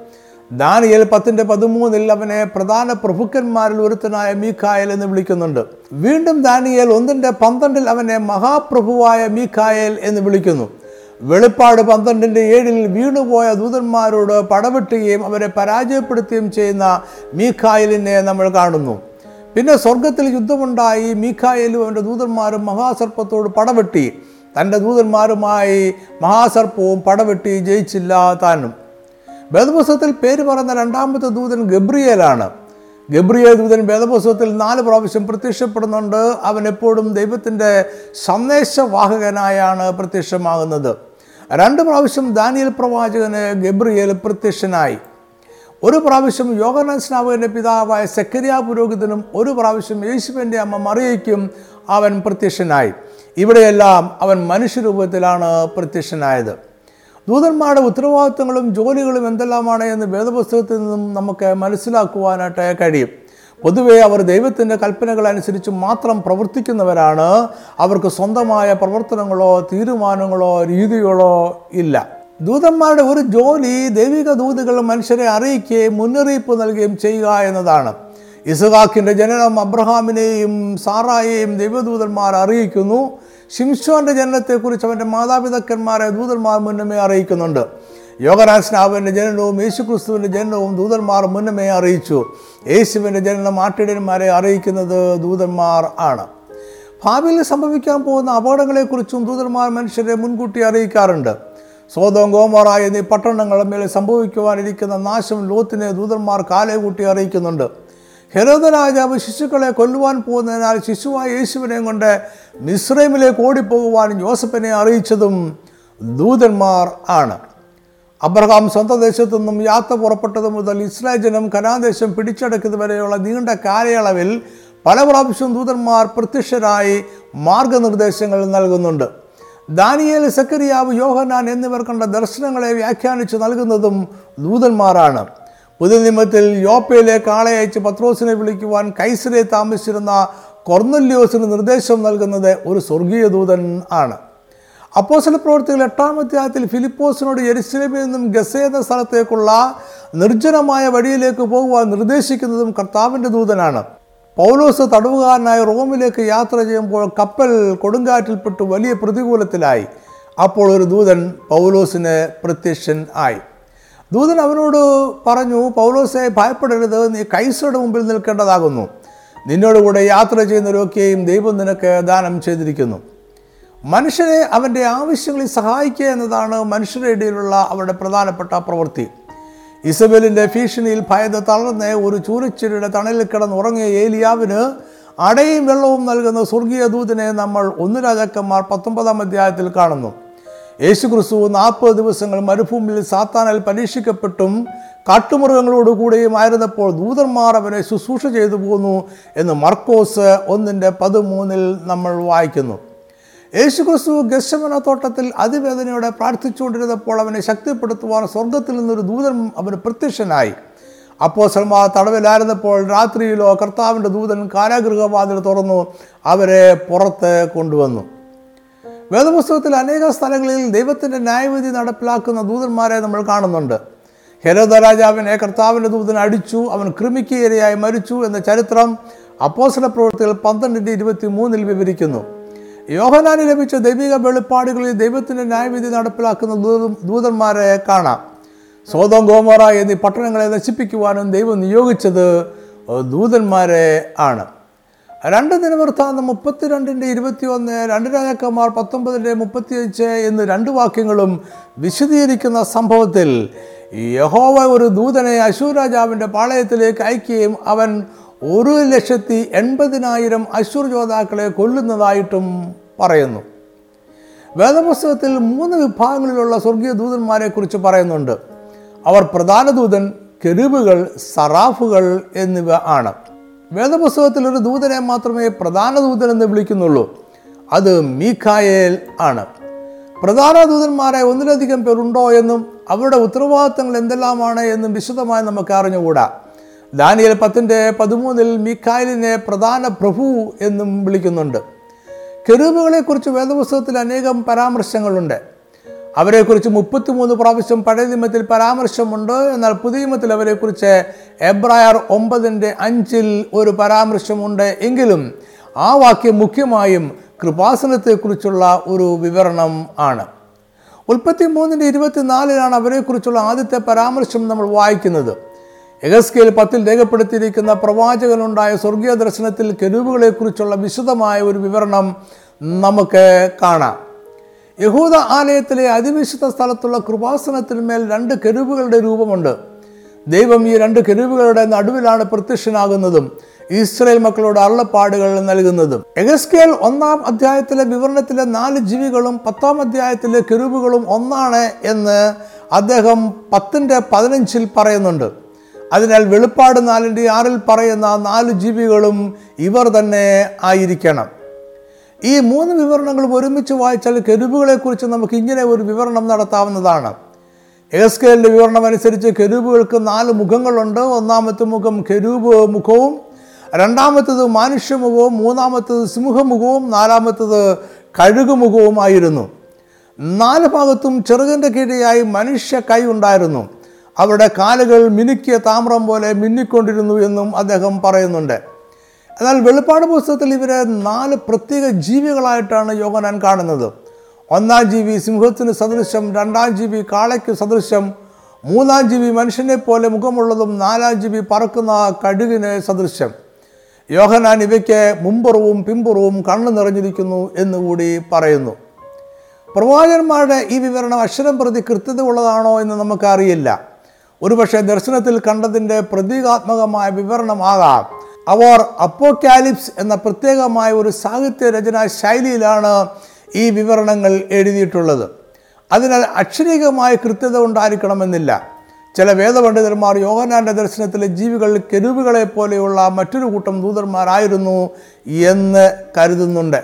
ദാനിയൽ പത്തിന്റെ പതിമൂന്നിൽ അവനെ പ്രധാന പ്രഭുക്കന്മാരിൽ ഒരുത്തനായ മീഖായൽ എന്ന് വിളിക്കുന്നുണ്ട്. വീണ്ടും ദാനിയൽ ഒന്നിന്റെ പന്ത്രണ്ടിൽ അവനെ മഹാപ്രഭുവായ മീഖായൽ എന്ന് വിളിക്കുന്നു. വെളിപ്പാട് പന്ത്രണ്ടിന്റെ ഏഴിൽ വീണുപോയ ദൂതന്മാരോട് പടവെട്ടുകയും അവരെ പരാജയപ്പെടുത്തുകയും ചെയ്യുന്ന മീഖായലിനെ നമ്മൾ കാണുന്നു. പിന്നെ സ്വർഗത്തിൽ യുദ്ധമുണ്ടായി മീഖായലും അവന്റെ ദൂതന്മാരും മഹാസർപ്പത്തോട് പടവെട്ടി. തന്റെ ദൂതന്മാരുമായി മഹാസർപ്പവും പടവെട്ടി ജയിച്ചില്ല താനും. വേദപുസ്തകത്തിൽ പേര് പറയുന്ന രണ്ടാമത്തെ ദൂതൻ ഗബ്രിയേലാണ്. ഗബ്രിയേൽ ദൂതൻ വേദപുസ്തകത്തിൽ നാല് പ്രാവശ്യം പ്രത്യക്ഷപ്പെടുന്നുണ്ട്. അവൻ എപ്പോഴും ദൈവത്തിന്റെ സന്ദേശവാഹകനായാണ് പ്രത്യക്ഷമാകുന്നത്. രണ്ട് പ്രാവശ്യം ദാനിയൽ പ്രവാചകന് ഗബ്രിയേൽ പ്രത്യക്ഷനായി. ഒരു പ്രാവശ്യം യോഗനാൻ സ്നാപകന്റെ പിതാവായ സെക്കരിയ പുരോഹിതനും ഒരു പ്രാവശ്യം യേശുവിന്റെ അമ്മ മറിയയ്ക്കും അവൻ പ്രത്യക്ഷനായി. ഇവിടെയെല്ലാം അവൻ മനുഷ്യരൂപത്തിലാണ് പ്രത്യക്ഷനായത്. ദൂതന്മാരുടെ ഉത്തരവാദിത്തങ്ങളും ജോലികളും എന്തെല്ലാമാണ് എന്ന് വേദപുസ്തകത്തിൽ നിന്നും നമുക്ക് മനസ്സിലാക്കുവാനായിട്ട് കഴിയും. പൊതുവേ അവർ ദൈവത്തിന്റെ കൽപ്പനകൾ അനുസരിച്ച് മാത്രം പ്രവർത്തിക്കുന്നവരാണ്. അവർക്ക് സ്വന്തമായ പ്രവർത്തനങ്ങളോ തീരുമാനങ്ങളോ രീതികളോ ഇല്ല. ദൂതന്മാരുടെ ഒരു ജോലി ദൈവിക ദൂതുകൾ മനുഷ്യരെ അറിയിക്കുകയും മുന്നറിയിപ്പ് നൽകുകയും ചെയ്യുക എന്നതാണ്. ഇസഹാക്കിന്റെ ജനനം അബ്രഹാമിനെയും സാറായെയും ദൈവദൂതന്മാർ അറിയിക്കുന്നു. ഷിംഷോന്റെ ജനനത്തെക്കുറിച്ച് അവന്റെ മാതാപിതാക്കന്മാരെ ദൂതന്മാർ മുന്നമേ അറിയിക്കുന്നുണ്ട്. യോഗരാജ്നാവിന്റെ ജനനവും യേശുക്രിസ്തുവിന്റെ ജനനവും ദൂതന്മാർ മുന്നമേ അറിയിച്ചു. യേശുവിന്റെ ജനനം ആട്ടിടന്മാരെ അറിയിക്കുന്നത് ദൂതന്മാർ ആണ്. ഭാവിയിൽ സംഭവിക്കാൻ പോകുന്ന അപകടങ്ങളെക്കുറിച്ചും ദൂതന്മാർ മനുഷ്യരെ മുൻകൂട്ടി അറിയിക്കാറുണ്ട്. സ്വതം ഗോമറ എന്നീ പട്ടണങ്ങളുടെ മേലെ സംഭവിക്കുവാനിരിക്കുന്ന നാശം ലോത്തിനെ ദൂതന്മാർ കാലേ കൂട്ടി അറിയിക്കുന്നുണ്ട്. ഹെരോദ രാജാവ് ശിശുക്കളെ കൊല്ലുവാൻ പോകുന്നതിനാൽ ശിശുവായ യേശുവിനെ കൊണ്ട് മിസ്രൈമിലേക്ക് ഓടിപ്പോകുവാൻ ജോസഫിനെ അറിയിച്ചതും ദൂതന്മാർ ആണ്. അബ്രഹാം സ്വന്തം ദേശത്തു നിന്നും യാത്ര പുറപ്പെട്ടത് മുതൽ ഇസ്രായേൽ ജനം കനാദേശം പിടിച്ചടക്കുന്നതുവരെയുള്ള നീണ്ട കാലയളവിൽ പല പ്രാവശ്യം ദൂതന്മാർ പ്രത്യക്ഷരായി മാർഗനിർദ്ദേശങ്ങൾ നൽകുന്നുണ്ട്. ദാനിയേൽ സക്കരിയാവ് യോഹനാൻ എന്നിവർ കണ്ട ദർശനങ്ങളെ വ്യാഖ്യാനിച്ച് നൽകുന്നതും ദൂതന്മാരാണ്. യോപ്പയിലേക്ക് ആളെ അയച്ച് പത്രോസിനെ വിളിക്കുവാൻ കൈസരെ താമസിച്ചിരുന്ന കൊർന്നല്യോസിന് നിർദ്ദേശം നൽകുന്നത് ഒരു സ്വർഗീയ ദൂതൻ ആണ്. അപ്പോസല പ്രവർത്തികൾ എട്ടാം അധ്യായത്തിൽ ഫിലിപ്പോസിനോട് യെരുസലേമിൽ നിന്നും ഗസ എന്ന സ്ഥലത്തേക്കുള്ള നിർജനമായ വഴിയിലേക്ക് പോകുവാൻ നിർദ്ദേശിക്കുന്നതും കർത്താവിന്റെ ദൂതനാണ്. പൗലോസ് തടവുകാരനായി റോമിലേക്ക് യാത്ര ചെയ്യുമ്പോൾ കപ്പൽ കൊടുങ്കാറ്റിൽപ്പെട്ട് വലിയ പ്രതികൂലത്തിലായി. അപ്പോൾ ഒരു ദൂതൻ പൗലോസിന് പ്രത്യക്ഷൻ ആയി. ദൂതൻ അവനോട് പറഞ്ഞു പൗലോസെ ഭയപ്പെടരുത്. നീ കൈസയുടെ മുമ്പിൽ നിൽക്കേണ്ടതാകുന്നു. നിന്നോട് കൂടെ യാത്ര ചെയ്യുന്നവരൊക്കെയും ദൈവം നിനക്ക് ദാനം ചെയ്തിരിക്കുന്നു. മനുഷ്യനെ അവന്റെ ആവശ്യങ്ങളിൽ സഹായിക്കുക എന്നതാണ് മനുഷ്യരുടെ ഇടയിലുള്ള അവരുടെ പ്രധാനപ്പെട്ട പ്രവൃത്തി. ഇസബേലിന്റെ ഭീഷണിയിൽ ഭയത തളർന്ന് ഒരു ചൂരച്ചിരിയുടെ തണലിൽ കിടന്ന് ഉറങ്ങിയ ഏലിയാവിന് അടയും വെള്ളവും നൽകുന്ന സ്വർഗീയ ദൂതനെ നമ്മൾ ഒന്ന് രാജാക്കന്മാർ പത്തൊമ്പതാം അധ്യായത്തിൽ കാണുന്നു. യേശു ക്രിസ്തു നാൽപ്പത് ദിവസങ്ങൾ മരുഭൂമിയിൽ സാത്താനാൽ പരീക്ഷിക്കപ്പെട്ടും കാട്ടുമൃഗങ്ങളോട് കൂടെയും ആയിരുന്നപ്പോൾ ദൂതന്മാർ അവനെ ശുശ്രൂഷ ചെയ്തു പോന്നു എന്ന് മർക്കോസ് ഒന്നിന്റെ പതിമൂന്നിൽ നമ്മൾ വായിക്കുന്നു. യേശു ക്രിസ്തു ഗശമന തോട്ടത്തിൽ അതിവേദനയോടെ പ്രാർത്ഥിച്ചുകൊണ്ടിരുന്നപ്പോൾ അവനെ ശക്തിപ്പെടുത്തുവാൻ സ്വർഗത്തിൽ നിന്നൊരു ദൂതൻ അവന് പ്രത്യക്ഷനായി. അപ്പോൾ സൽമാ തടവിലായിരുന്നപ്പോൾ രാത്രിയിലോ കർത്താവിന്റെ ദൂതൻ കാരാഗൃഹവാതിൽ തുറന്നു അവരെ പുറത്ത് കൊണ്ടുവന്നു. വേദപുസ്തകത്തിൽ അനേക സ്ഥലങ്ങളിൽ ദൈവത്തിന്റെ ന്യായവിധി നടപ്പിലാക്കുന്ന ദൂതന്മാരെ നമ്മൾ കാണുന്നുണ്ട്. ഹെരോദ രാജാവിനെ കർത്താവിന്റെ ദൂതൻ അടിച്ചു അവൻ കൃമിക്ക് ഇരയായി മരിച്ചു എന്ന ചരിത്രം അപ്പോസല പ്രവൃത്തികൾ പന്ത്രണ്ടിന്റെ ഇരുപത്തി മൂന്നിൽ വിവരിക്കുന്നു. യോഹനാന് ലഭിച്ച ദൈവിക വെളിപ്പാടുകളിൽ ദൈവത്തിന്റെ ന്യായവിധി നടപ്പിലാക്കുന്ന ദൂതന്മാരെ കാണാം. സ്വതം ഗോമോറ എന്നീ പട്ടണങ്ങളെ നശിപ്പിക്കുവാനും ദൈവം നിയോഗിച്ചത് ദൂതന്മാരെ ആണ്. രണ്ട് ദിനവൃത്താന്തം മുപ്പത്തിരണ്ടിന്റെ ഇരുപത്തിയൊന്ന് രണ്ട് രാജാക്കന്മാർ പത്തൊമ്പതിന്റെ മുപ്പത്തിയഞ്ച് എന്ന് രണ്ട് വാക്യങ്ങളും വിശദീകരിക്കുന്ന സംഭവത്തിൽ യഹോവ ഒരു ദൂതനെ അശൂർ രാജാവിന്റെ പാളയത്തിലേക്ക് അയക്കുകയും അവൻ ഒരു ലക്ഷത്തി എൺപതിനായിരം അശൂർ യോദ്ധാക്കളെ കൊല്ലുന്നതായിട്ടും പറയുന്നു. വേദപുസ്തകത്തിൽ മൂന്ന് വിഭാഗങ്ങളിലുള്ള സ്വർഗീയ ദൂതന്മാരെ കുറിച്ച് പറയുന്നുണ്ട്. അവർ പ്രധാന ദൂതൻ കെരുവുകൾ സറാഫുകൾ എന്നിവ ആണ്. വേദപുസ്തകത്തിൽ ഒരു ദൂതനെ മാത്രമേ പ്രധാന ദൂതൻ എന്ന് വിളിക്കുന്നുള്ളൂ. അത് മീഖായേൽ ആണ്. പ്രധാന ദൂതന്മാരെ ഒന്നിലധികം പേരുണ്ടോ എന്നും അവരുടെ ഉത്തരവാദിത്തങ്ങൾ എന്തെല്ലാമാണ് എന്നും വിശദമായി നമുക്ക് അറിഞ്ഞുകൂടാ. ദാനിയൽ പത്തിന്റെ പതിമൂന്നിൽ മീഖായലിനെ പ്രധാന പ്രഭു എന്നും വിളിക്കുന്നുണ്ട്. കെരൂബുകളെക്കുറിച്ച് വേദപുസ്തകത്തിൽ അനേകം പരാമർശങ്ങളുണ്ട്. അവരെക്കുറിച്ച് മുപ്പത്തിമൂന്ന് പ്രാവശ്യം പഴയ നിയമത്തിൽ പരാമർശമുണ്ട്. എന്നാൽ പുതിയ നിയമത്തിൽ അവരെക്കുറിച്ച് എബ്രായർ ഒമ്പതിന്റെ അഞ്ചിൽ ഒരു പരാമർശമുണ്ട് എങ്കിലും ആ വാക്യം മുഖ്യമായും കൃപാസനത്തെക്കുറിച്ചുള്ള ഒരു വിവരണം ആണ്. ഉൽപ്പത്തി മൂന്നിന്റെ ഇരുപത്തിനാലിലാണ് അവരെക്കുറിച്ചുള്ള ആദ്യത്തെ പരാമർശം നമ്മൾ വായിക്കുന്നത്. എഗസ്കേൽ പത്തിൽ രേഖപ്പെടുത്തിയിരിക്കുന്ന പ്രവാചകനുണ്ടായ സ്വർഗീയ ദർശനത്തിൽ കെരുവുകളെക്കുറിച്ചുള്ള വിശദമായ ഒരു വിവരണം നമുക്ക് കാണാം. യഹൂദ ആലയത്തിലെ അതിവിശുദ്ധ സ്ഥലത്തുള്ള കൃപാസനത്തിന്മേൽ രണ്ട് കെരുവുകളുടെ രൂപമുണ്ട്. ദൈവം ഈ രണ്ട് കെരുവുകളുടെ നടുവിലാണ് പ്രത്യക്ഷനാകുന്നതും ഇസ്രയേൽ മക്കളോട് അള്ളപ്പാടുകൾ നൽകുന്നതും. എഗസ്കേൽ ഒന്നാം അധ്യായത്തിലെ വിവരണത്തിലെ നാല് ജീവികളും പത്താം അധ്യായത്തിലെ കെരുവുകളും ഒന്നാണ് എന്ന് അദ്ദേഹം പത്തിന്റെ പതിനഞ്ചിൽ പറയുന്നുണ്ട്. അതിനാൽ വെളിപ്പാട് നാലിന്റെ ആറിൽ പറയുന്ന നാല് ജീവികളും ഇവർ തന്നെ ആയിരിക്കണം. ഈ മൂന്ന് വിവരണങ്ങളും ഒരുമിച്ച് വായിച്ചാൽ കെരുബുകളെക്കുറിച്ച് നമുക്ക് ഇങ്ങനെ ഒരു വിവരണം നടത്താവുന്നതാണ്. എസ്കേലിന്റെ വിവരണം അനുസരിച്ച് കെരൂബുകൾക്ക് നാല് മുഖങ്ങളുണ്ട്. ഒന്നാമത്തെ മുഖം കെരൂബ് മുഖവും രണ്ടാമത്തത് മനുഷ്യമുഖവും മൂന്നാമത്തത് സിംഹമുഖവും നാലാമത്തത് കഴുകുമുഖവുമായിരുന്നു നാല് ഭാഗത്തും ചെറുകന്റെ കീഴെയായി മനുഷ്യ കൈ ഉണ്ടായിരുന്നു. അവരുടെ കാലുകൾ മിനുക്കിയ താമ്രം പോലെ മിന്നിക്കൊണ്ടിരുന്നു എന്നും അദ്ദേഹം പറയുന്നുണ്ട്. എന്നാൽ വെളിപ്പാട് പുസ്തകത്തിൽ ഇവരെ നാല് പ്രത്യേക ജീവികളായിട്ടാണ് യോഗനാൻ കാണുന്നത്. ഒന്നാം ജീവി സിംഹത്തിന് സദൃശ്യം രണ്ടാം ജീവി കാളയ്ക്ക് സദൃശ്യം മൂന്നാം ജീവി മനുഷ്യനെ പോലെ മുഖമുള്ളതും നാലാം ജീവി പറക്കുന്ന കഴുകിന് സദൃശ്യം യോഹനാൻ ഇവയ്ക്ക് മുമ്പുറവും പിമ്പുറവും കണ്ണു നിറഞ്ഞിരിക്കുന്നു എന്നുകൂടി പറയുന്നു. പ്രവാചകന്മാരുടെ ഈ വിവരണം അക്ഷരം പ്രതി കൃത്യത ഉള്ളതാണോ എന്ന് നമുക്കറിയില്ല. ഒരുപക്ഷെ ദർശനത്തിൽ കണ്ടതിന്റെ പ്രതീകാത്മകമായ വിവരണമാകാം. അവർ അപ്പോക്കാലിപ്സ് എന്ന പ്രത്യേകമായ ഒരു സാഹിത്യ രചനാ ശൈലിയിലാണ് ഈ വിവരണങ്ങൾ എഴുതിയിട്ടുള്ളത്. അതിനാൽ അക്ഷരീകമായ കൃത്യത ഉണ്ടായിരിക്കണമെന്നില്ല. ചില വേദപണ്ഡിതന്മാർ യോഹനാന്റെ ദർശനത്തിലെ ജീവികൾ കെരുവുകളെ പോലെയുള്ള മറ്റൊരു കൂട്ടം ദൂതന്മാരായിരുന്നു എന്ന് കരുതുന്നുണ്ട്.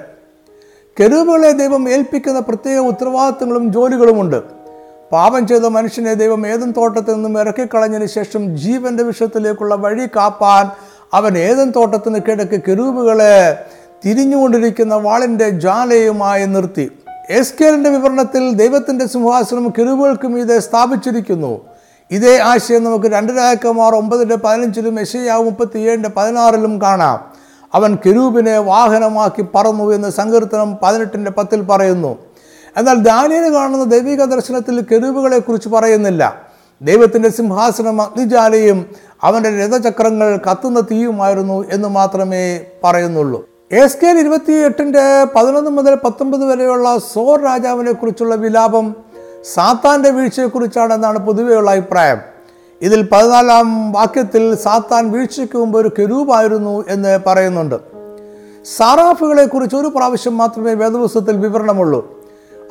കെരുവുകളെ ദൈവം ഏൽപ്പിക്കുന്ന പ്രത്യേക ഉത്തരവാദിത്തങ്ങളും ജോലികളുമുണ്ട്. പാപം ചെയ്ത മനുഷ്യനെ ദൈവം ഏതും തോട്ടത്തിൽ നിന്നും ഇറക്കിക്കളഞ്ഞതിന് ശേഷം ജീവന്റെ വിഷയത്തിലേക്കുള്ള വഴി കാപ്പാൻ അവൻ ഏതൻ തോട്ടത്തിന് കിഴക്ക് കെരൂബുകളെ തിരിഞ്ഞുകൊണ്ടിരിക്കുന്ന വാളിന്റെ ജ്വാലയുമായി നിർത്തി. എസ്കേലിന്റെ വിവരണത്തിൽ ദൈവത്തിന്റെ സിംഹാസനം കെരുവുകൾക്കും ഇത് സ്ഥാപിച്ചിരിക്കുന്നു. ഇതേ ആശയം നമുക്ക് രണ്ട് രാജക്കന്മാർ ഒമ്പതിന്റെ പതിനഞ്ചിലും യശയാവ് മുപ്പത്തി ഏഴിന്റെ പതിനാറിലും കാണാം. അവൻ കെരൂബിനെ വാഹനമാക്കി പറന്നു എന്ന് സങ്കീർത്തനം പതിനെട്ടിന്റെ പത്തിൽ പറയുന്നു. എന്നാൽ ദാനിയന് കാണുന്ന ദൈവിക ദർശനത്തിൽ കെരൂബുകളെക്കുറിച്ച് പറയുന്നില്ല. ദൈവത്തിന്റെ സിംഹാസനം അഗ്നിജാലയും അവന്റെ രഥചക്രങ്ങൾ കത്തുന്ന തീയുമായിരുന്നു എന്ന് മാത്രമേ പറയുന്നുള്ളൂ. എസ് കെ ഇരുപത്തി എട്ടിന്റെ പതിനൊന്ന് മുതൽ പത്തൊമ്പത് വരെയുള്ള സോർ രാജാവിനെ കുറിച്ചുള്ള വിലാപം സാത്താന്റെ വീഴ്ചയെക്കുറിച്ചാണെന്നാണ് പൊതുവെയുള്ള അഭിപ്രായം. ഇതിൽ പതിനാലാം വാക്യത്തിൽ സാത്താൻ വീഴ്ചയ്ക്ക് മുമ്പ് ഒരു കെരൂപായിരുന്നു എന്ന് പറയുന്നുണ്ട്. സാറാഫുകളെ കുറിച്ച് ഒരു പ്രാവശ്യം മാത്രമേ വേദപുസ്തകത്തിൽ വിവരണമുള്ളൂ.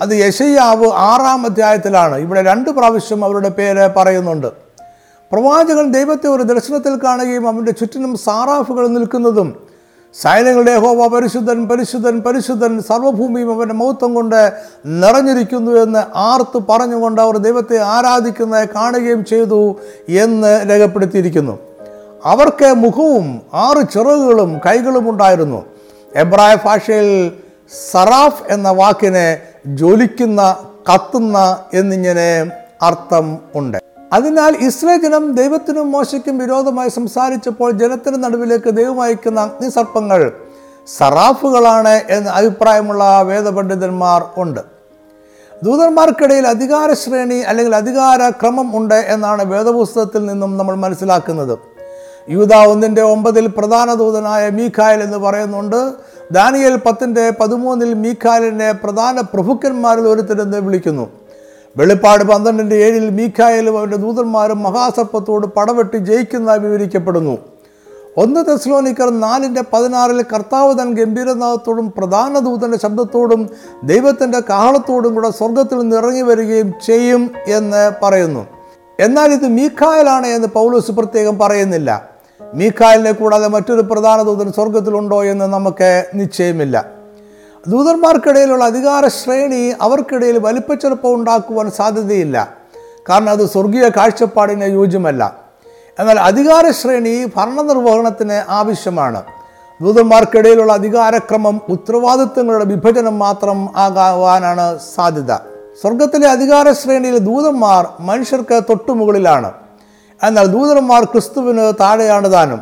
അത് യശയ്യാവ് ആറാം അധ്യായത്തിലാണ്. ഇവിടെ രണ്ട് പ്രാവശ്യം അവരുടെ പേര് പറയുന്നുണ്ട്. പ്രവാചകൻ ദൈവത്തെ ഒരു ദർശനത്തിൽ കാണുകയും അവന്റെ ചുറ്റിനും സാറാഫുകൾ നിൽക്കുന്നതും സൈന്യങ്ങളുടെ ഹോവ പരിശുദ്ധൻ പരിശുദ്ധൻ പരിശുദ്ധൻ സർവഭൂമിയും അവന്റെ മൗത്വം കൊണ്ട് നിറഞ്ഞിരിക്കുന്നു എന്ന് ആർത്ത് പറഞ്ഞുകൊണ്ട് അവർ ദൈവത്തെ ആരാധിക്കുന്നത് കാണുകയും ചെയ്തു എന്ന് രേഖപ്പെടുത്തിയിരിക്കുന്നു. അവർക്ക് മുഖവും ആറ് ചിറകുകളും കൈകളും ഉണ്ടായിരുന്നു. എബ്രായ ഭാഷയിൽ സറാഫ് എന്ന വാക്കിന് ജ്വലിക്കുന്ന കത്തുന്ന എന്നിങ്ങനെ അർത്ഥം ഉണ്ട്. അതിനാൽ ഇസ്രേ ജനം ദൈവത്തിനും മോശയ്ക്കും വിരോധമായി സംസാരിച്ചപ്പോൾ ജനത്തിന് നടുവിലേക്ക് ദൈവം അയക്കുന്ന അഗ്നിസർപ്പങ്ങൾ സറാഫുകളാണ് എന്ന് അഭിപ്രായമുള്ള വേദപണ്ഡിതന്മാർ ഉണ്ട്. ദൂതന്മാർക്കിടയിൽ അധികാര ശ്രേണി അല്ലെങ്കിൽ അധികാര ക്രമം ഉണ്ട് എന്നാണ് വേദപുസ്തകത്തിൽ നിന്നും നമ്മൾ മനസ്സിലാക്കുന്നത്. യൂത ഒന്നിന്റെ ഒമ്പതിൽ പ്രധാന ദൂതനായ മീഖായൽ എന്ന് പറയുന്നുണ്ട് ദാനിയൽ പത്തിന്റെ പതിമൂന്നിൽ മീഖായലിനെ പ്രധാന പ്രഭുക്കന്മാരിൽ ഒരുത്തരെന്ന് വിളിക്കുന്നു. വെളിപ്പാട് പന്ത്രണ്ടിന്റെ ഏഴിൽ മീഖായലും അവന്റെ ദൂതന്മാരും മഹാസർപ്പത്തോട് പടവെട്ടി ജയിക്കുന്നതായി വിവരിക്കപ്പെടുന്നു. ഒന്ന് തെസ്ലോനിക്കർ നാലിന്റെ പതിനാറിൽ കർത്താവ് തൻ ഗംഭീരനാഥത്തോടും പ്രധാന ദൂതന്റെ ശബ്ദത്തോടും ദൈവത്തിന്റെ കാഹളത്തോടും കൂടെ സ്വർഗത്തിൽ നിന്ന് ഇറങ്ങി വരികയും ചെയ്യും എന്ന് പറയുന്നു. എന്നാൽ ഇത് മീഖായലാണ് എന്ന് പൗലോസ് പ്രത്യേകം പറയുന്നില്ല. മീഖായലിനെ കൂടാതെ മറ്റൊരു പ്രധാന ദൂതൻ സ്വർഗത്തിലുണ്ടോ എന്ന് നമുക്ക് നിശ്ചയമില്ല. ദൂതന്മാർക്കിടയിലുള്ള അധികാര ശ്രേണി അവർക്കിടയിൽ വലിപ്പച്ചെറുപ്പം ഉണ്ടാക്കുവാൻ സാധ്യതയില്ല. കാരണം അത് സ്വർഗീയ കാഴ്ചപ്പാടിന് യോജ്യമല്ല. എന്നാൽ അധികാര ശ്രേണി ഭരണനിർവഹണത്തിന് ആവശ്യമാണ്. ദൂതന്മാർക്കിടയിലുള്ള അധികാരക്രമം ഉത്തരവാദിത്വങ്ങളുടെ വിഭജനം മാത്രം ആകാവാനാണ് സാധ്യത. സ്വർഗത്തിലെ അധികാര ശ്രേണിയിൽ ദൂതന്മാർ മനുഷ്യർക്ക് തൊട്ടുമുകളിലാണ്. എന്നാൽ ദൂതന്മാർ ക്രിസ്തുവിന് താഴെയാണ് താനും.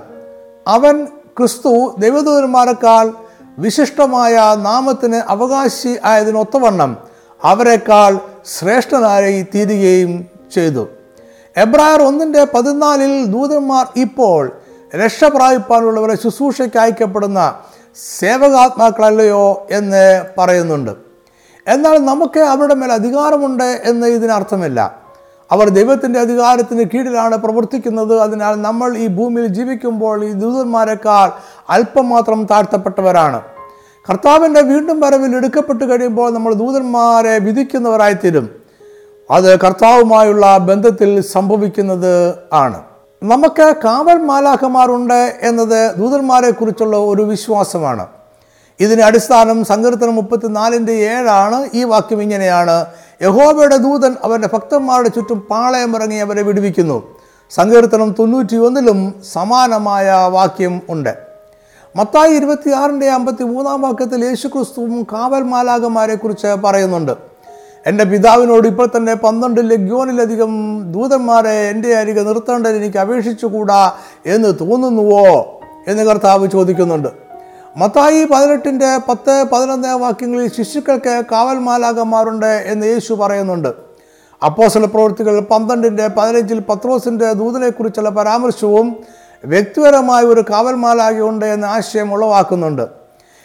അവൻ ക്രിസ്തു ദൈവദൂതന്മാരെക്കാൾ വിശിഷ്ടമായ നാമത്തിന് അവകാശി ആയതിനൊത്തവണ്ണം അവരെക്കാൾ ശ്രേഷ്ഠനായി തീരുകയും ചെയ്തു. എബ്രായർ ഒന്നിന്റെ പതിനാലിൽ ദൂതന്മാർ ഇപ്പോൾ രക്ഷ പ്രാപിപ്പാനുള്ളവരെ ശുശ്രൂഷയ്ക്ക് അയക്കപ്പെടുന്ന സേവകാത്മാക്കളല്ലയോ എന്ന് പറയുന്നുണ്ട്. എന്നാൽ നമുക്ക് അവരുടെ മേൽ അധികാരമുണ്ട് എന്ന് ഇതിനർത്ഥമില്ല. അവർ ദൈവത്തിന്റെ അധികാരത്തിന് കീഴിലാണ് പ്രവർത്തിക്കുന്നത്. അതിനാൽ നമ്മൾ ഈ ഭൂമിയിൽ ജീവിക്കുമ്പോൾ ഈ ദൂതന്മാരെക്കാൾ അല്പം മാത്രം താഴ്ത്തപ്പെട്ടവരാണ്. കർത്താവിന്റെ വീണ്ടും വരവിൽ എടുക്കപ്പെട്ട് കഴിയുമ്പോൾ നമ്മൾ ദൂതന്മാരെ വിധിക്കുന്നവരായിത്തീരും. അത് കർത്താവുമായുള്ള ബന്ധത്തിൽ സംഭവിക്കുന്നത് ആണ്. നമുക്ക് കാവൽ മാലാഖമാരുണ്ട് എന്നത് ദൂതന്മാരെ കുറിച്ചുള്ള ഒരു വിശ്വാസമാണ്. ഇതിന് അടിസ്ഥാനം സങ്കീർത്തനം മുപ്പത്തിനാലിന്റെ ഏഴാണ്. ഈ വാക്യം ഇങ്ങനെയാണ്. യഹോബയുടെ ദൂതൻ അവന്റെ ഭക്തന്മാരുടെ ചുറ്റും പാളയമിറങ്ങി അവരെ വിടുവിക്കുന്നു. സങ്കീർത്തനം തൊണ്ണൂറ്റി ഒന്നിലും സമാനമായ വാക്യം ഉണ്ട്. മത്തായി ഇരുപത്തിയാറിന്റെ അമ്പത്തി മൂന്നാം വാക്യത്തിൽ യേശുക്രിസ്തുവും കാവൽ മാലാകന്മാരെ കുറിച്ച് പറയുന്നുണ്ട്. എന്റെ പിതാവിനോട് ഇപ്പോൾ തന്നെ പന്ത്രണ്ട് ലഗ്യോനിലധികം ദൂതന്മാരെ എന്റെ അരികെ നിർത്തേണ്ടത് എനിക്ക് അപേക്ഷിച്ചുകൂടാ എന്ന് തോന്നുന്നുവോ? എന്ന് കർത്താവ് ചോദിക്കുന്നുണ്ട്. മത്തായി പതിനെട്ടിന്റെ പത്ത് പതിനൊന്ന് വാക്യങ്ങളിൽ ശിശുക്കൾക്ക് കാവൽ മാലാകന്മാരുണ്ട് എന്ന് യേശു പറയുന്നുണ്ട്. അപ്പോസല പ്രവൃത്തികൾ പന്ത്രണ്ടിന്റെ പതിനഞ്ചിൽ പത്രോസിന്റെ ദൂതനെക്കുറിച്ചുള്ള പരാമർശവും വ്യക്തിപരമായ ഒരു കാവൽ മാലാകയുണ്ട് എന്ന ആശയം ഉളവാക്കുന്നുണ്ട്.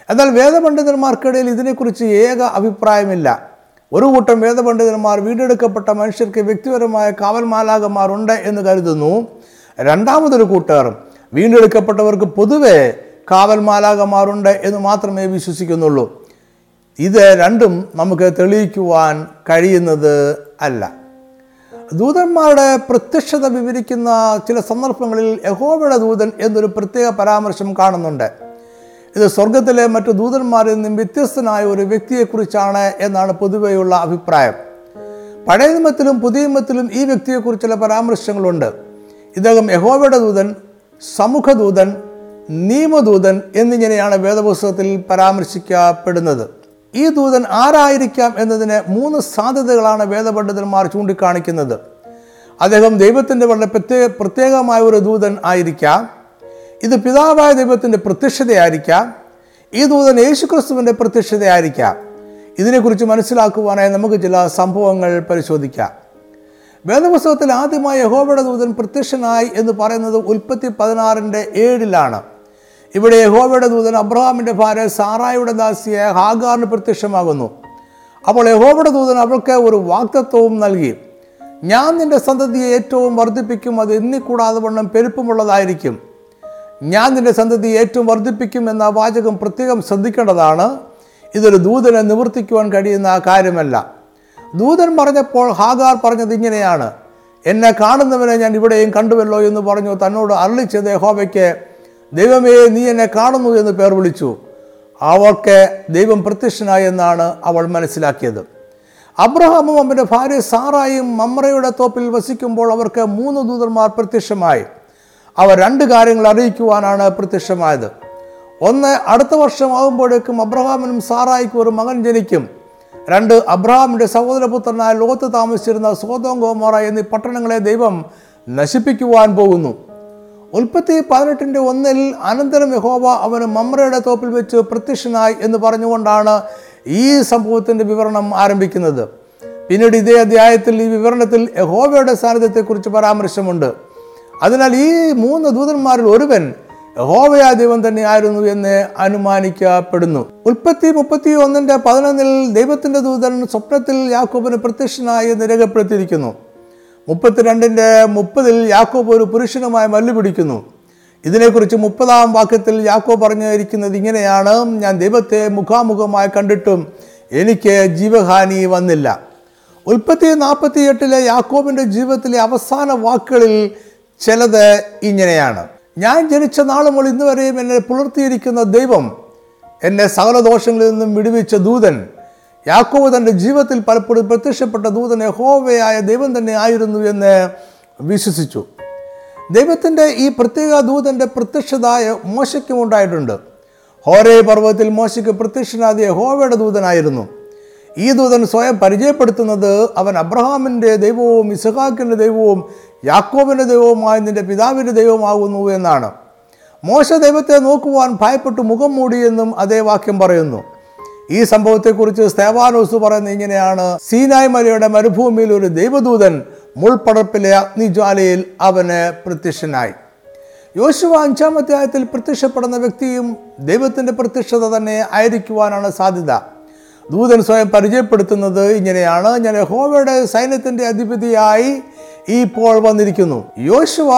എന്നാൽ വേദപണ്ഡിതന്മാർക്കിടയിൽ ഇതിനെക്കുറിച്ച് ഏക അഭിപ്രായമില്ല. ഒരു കൂട്ടം വേദപണ്ഡിതന്മാർ വീണ്ടെടുക്കപ്പെട്ട മനുഷ്യർക്ക് വ്യക്തിപരമായ കാവൽ മാലാകന്മാരുണ്ട് എന്ന് കരുതുന്നു. രണ്ടാമതൊരു കൂട്ടുകാർ വീണ്ടെടുക്കപ്പെട്ടവർക്ക് പൊതുവെ കാവൽ മാലാകമാരുണ്ട് എന്ന് മാത്രമേ വിശ്വസിക്കുന്നുള്ളൂ. ഇത് രണ്ടും നമുക്ക് തെളിയിക്കുവാൻ കഴിയുന്നത് അല്ല. ദൂതന്മാരുടെ പ്രത്യക്ഷത വിവരിക്കുന്ന ചില സന്ദർഭങ്ങളിൽ യഹോബയുടെ ദൂതൻ എന്നൊരു പ്രത്യേക പരാമർശം കാണുന്നുണ്ട്. ഇത് സ്വർഗത്തിലെ മറ്റു ദൂതന്മാരിൽ നിന്നും വ്യത്യസ്തനായ ഒരു വ്യക്തിയെക്കുറിച്ചാണ് എന്നാണ് പൊതുവെയുള്ള അഭിപ്രായം. പഴയ നിമത്തിലും പുതിയ നിമത്തിലും ഈ വ്യക്തിയെക്കുറിച്ചുള്ള പരാമർശങ്ങളുണ്ട്. ഇദ്ദേഹം യഹോബയുടെ ദൂതൻ സമുഖദൂതൻ നിയമദൂതൻ എന്നിങ്ങനെയാണ് വേദപുസ്തകത്തിൽ പരാമർശിക്കപ്പെടുന്നത്. ഈ ദൂതൻ ആരായിരിക്കാം എന്നതിന് മൂന്ന് സാധ്യതകളാണ് വേദപണ്ഡിതന്മാർ ചൂണ്ടിക്കാണിക്കുന്നത്. അദ്ദേഹം ദൈവത്തിന്റെ വളരെ പ്രത്യേക പ്രത്യേകമായ ഒരു ദൂതൻ ആയിരിക്കാം. ഇത് പിതാവായ ദൈവത്തിന്റെ പ്രത്യക്ഷതയായിരിക്കാം. ഈ ദൂതൻ യേശുക്രിസ്തുവിന്റെ പ്രത്യക്ഷതയായിരിക്കാം. ഇതിനെക്കുറിച്ച് മനസ്സിലാക്കുവാനായി നമുക്ക് ചില സംഭവങ്ങൾ പരിശോധിക്കാം. വേദപുസ്തകത്തിൽ ആദ്യമായി യഹോബയുടെ ദൂതൻ പ്രത്യക്ഷനായി എന്ന് പറയുന്നത് ഉൽപ്പത്തി പതിനാറിന്റെ ഏഴിലാണ്. ഇവിടെ യഹോബയുടെ ദൂതൻ അബ്രഹാമിന്റെ ഭാര്യ സാറായുടെ ദാസിയായ ഹാഗാറിന് പ്രത്യക്ഷമാകുന്നു. അപ്പോൾ യഹോബയുടെ ദൂതൻ അവൾക്ക് ഒരു വാക്തത്വവും നൽകി. ഞാൻ നിന്റെ സന്തതിയെ ഏറ്റവും വർദ്ധിപ്പിക്കും അത് എണ്ണിക്കൂടാതെ വണ്ണം പെരുപ്പമുള്ളതായിരിക്കും. ഞാൻ നിന്റെ സന്തതിയെ ഏറ്റവും വർദ്ധിപ്പിക്കും എന്ന വാചകം പ്രത്യേകം ശ്രദ്ധിക്കേണ്ടതാണ്. ഇതൊരു ദൂതനെ നിവർത്തിക്കുവാൻ കഴിയുന്ന കാര്യമല്ല. ദൂതൻ പറഞ്ഞപ്പോൾ ഹാഗാർ പറഞ്ഞത് ഇങ്ങനെയാണ്. എന്നെ കാണുന്നവനെ ഞാൻ ഇവിടെയും കണ്ടുവല്ലോ എന്ന് പറഞ്ഞു തന്നോട് അരളിച്ചത് യഹോവയ്ക്ക് ദൈവമേ നീ എന്നെ കാണുന്നു എന്ന് പേർ വിളിച്ചു. അവൾക്ക് ദൈവം പ്രത്യക്ഷനായി എന്നാണ് അവൾ മനസ്സിലാക്കിയത്. അബ്രഹാമും അവന്റെ ഭാര്യ സാറായും മമ്രയുടെ തോപ്പിൽ വസിക്കുമ്പോൾ അവർക്ക് മൂന്ന് ദൂതന്മാർ പ്രത്യക്ഷമായി. അവർ രണ്ട് കാര്യങ്ങൾ അറിയിക്കുവാനാണ് പ്രത്യക്ഷമായത്. ഒന്ന് അടുത്ത വർഷം ആകുമ്പോഴേക്കും അബ്രഹാമിനും സാറായിക്കും ഒരു മകൻ ജനിക്കും. രണ്ട് അബ്രഹാമിന്റെ സഹോദരപുത്രനായ ലോകത്ത് താമസിച്ചിരുന്ന സോതോം ഗോമോറ എന്നീ പട്ടണങ്ങളെ ദൈവം നശിപ്പിക്കുവാൻ പോകുന്നു. ഉൽപ്പത്തി പതിനെട്ടിന്റെ ഒന്നിൽ അനന്തരം യഹോവ അവന് മമ്രയുടെ തോപ്പിൽ വെച്ച് പ്രത്യക്ഷനായി എന്ന് പറഞ്ഞുകൊണ്ടാണ് ഈ സംഭവത്തിന്റെ വിവരണം ആരംഭിക്കുന്നത്. പിന്നീട് ഇതേ അധ്യായത്തിൽ ഈ വിവരണത്തിൽ യഹോവയുടെ സാന്നിധ്യത്തെക്കുറിച്ച് പരാമർശമുണ്ട്. അതിനാൽ ഈ മൂന്ന് ദൂതന്മാരിൽ ഒരുവൻ യഹോവയാ ദൈവം തന്നെയായിരുന്നു എന്ന് അനുമാനിക്കപ്പെടുന്നു. ഉൽപ്പത്തി മുപ്പത്തി ഒന്നിന്റെ പതിനൊന്നിൽ ദൈവത്തിന്റെ ദൂതൻ സ്വപ്നത്തിൽ യാക്കോബിന് പ്രത്യക്ഷനായി എന്ന് രേഖപ്പെടുത്തിയിരിക്കുന്നു. മുപ്പത്തിരണ്ടിന്റെ മുപ്പതിൽ യാക്കോബ് ഒരു പുരുഷനുമായി മല്ലു പിടിക്കുന്നു ഇതിനെക്കുറിച്ച് മുപ്പതാം വാക്യത്തിൽ യാക്കോ പറഞ്ഞിരിക്കുന്നത് ഇങ്ങനെയാണ്. ഞാൻ ദൈവത്തെ മുഖാമുഖമായി കണ്ടിട്ടും എനിക്ക് ജീവഹാനി വന്നില്ല. ഉൽപ്പത്തി നാൽപ്പത്തി എട്ടിലെ യാക്കോബിന്റെ ജീവിതത്തിലെ അവസാന വാക്കുകളിൽ ചിലത് ഇങ്ങനെയാണ്. ഞാൻ ജനിച്ച നാൾ മുതൽ ഇന്ന് എന്നെ പുലർത്തിയിരിക്കുന്ന ദൈവം എന്നെ സകല ദോഷങ്ങളിൽ നിന്നും വിടുവിച്ച ദൂതൻ. യാക്കോബ് തന്റെ ജീവിതത്തിൽ പലപ്പോഴും പ്രത്യക്ഷപ്പെട്ട ദൂതൻ യഹോവയായ ദൈവം തന്നെ ആയിരുന്നു എന്ന് വിശ്വസിച്ചു. ദൈവത്തിന്റെ ഈ പ്രത്യേക ദൂതന്റെ പ്രത്യക്ഷതായ മോശയ്ക്കും ഉണ്ടായിട്ടുണ്ട്. ഹോരേ പർവതത്തിൽ മോശയ്ക്ക് പ്രത്യക്ഷനായ യഹോവയുടെ ദൂതനായിരുന്നു. ഈ ദൂതൻ സ്വയം പരിചയപ്പെടുത്തുന്നത് അവൻ അബ്രഹാമിന്റെ ദൈവവും ഇസഹാക്കിന്റെ ദൈവവും യാക്കോബിന്റെ ദൈവവുമായ നിന്റെ പിതാവിന്റെ ദൈവമാകുന്നു എന്നാണ്. മോശ ദൈവത്തെ നോക്കുവാൻ ഭയപ്പെട്ടു മുഖം മൂടിയെന്നും അതേ വാക്യം പറയുന്നു. ഈ സംഭവത്തെക്കുറിച്ച് സ്തേവാനോസ് പറയുന്നത് ഇങ്ങനെയാണ്. സീനായ് മലയുടെ മരുഭൂമിയിൽ ഒരു ദൈവദൂതൻ മുൾപ്പടപ്പിലെ അഗ്നിജ്വാലയിൽ അവന് പ്രത്യക്ഷനായി. യോശുവ അഞ്ചാം അധ്യായത്തിൽ പ്രത്യക്ഷപ്പെടുന്ന വ്യക്തിയും ദൈവത്തിന്റെ പ്രത്യക്ഷത തന്നെ ആയിരിക്കുവാനാണ് സാധ്യത. ദൂതൻ സ്വയം പരിചയപ്പെടുത്തുന്നത് ഇങ്ങനെയാണ്. ഞാൻ ഹോവയുടെ സൈന്യത്തിന്റെ അധിപതിയായി ഇപ്പോൾ വന്നിരിക്കുന്നു. യോശുവ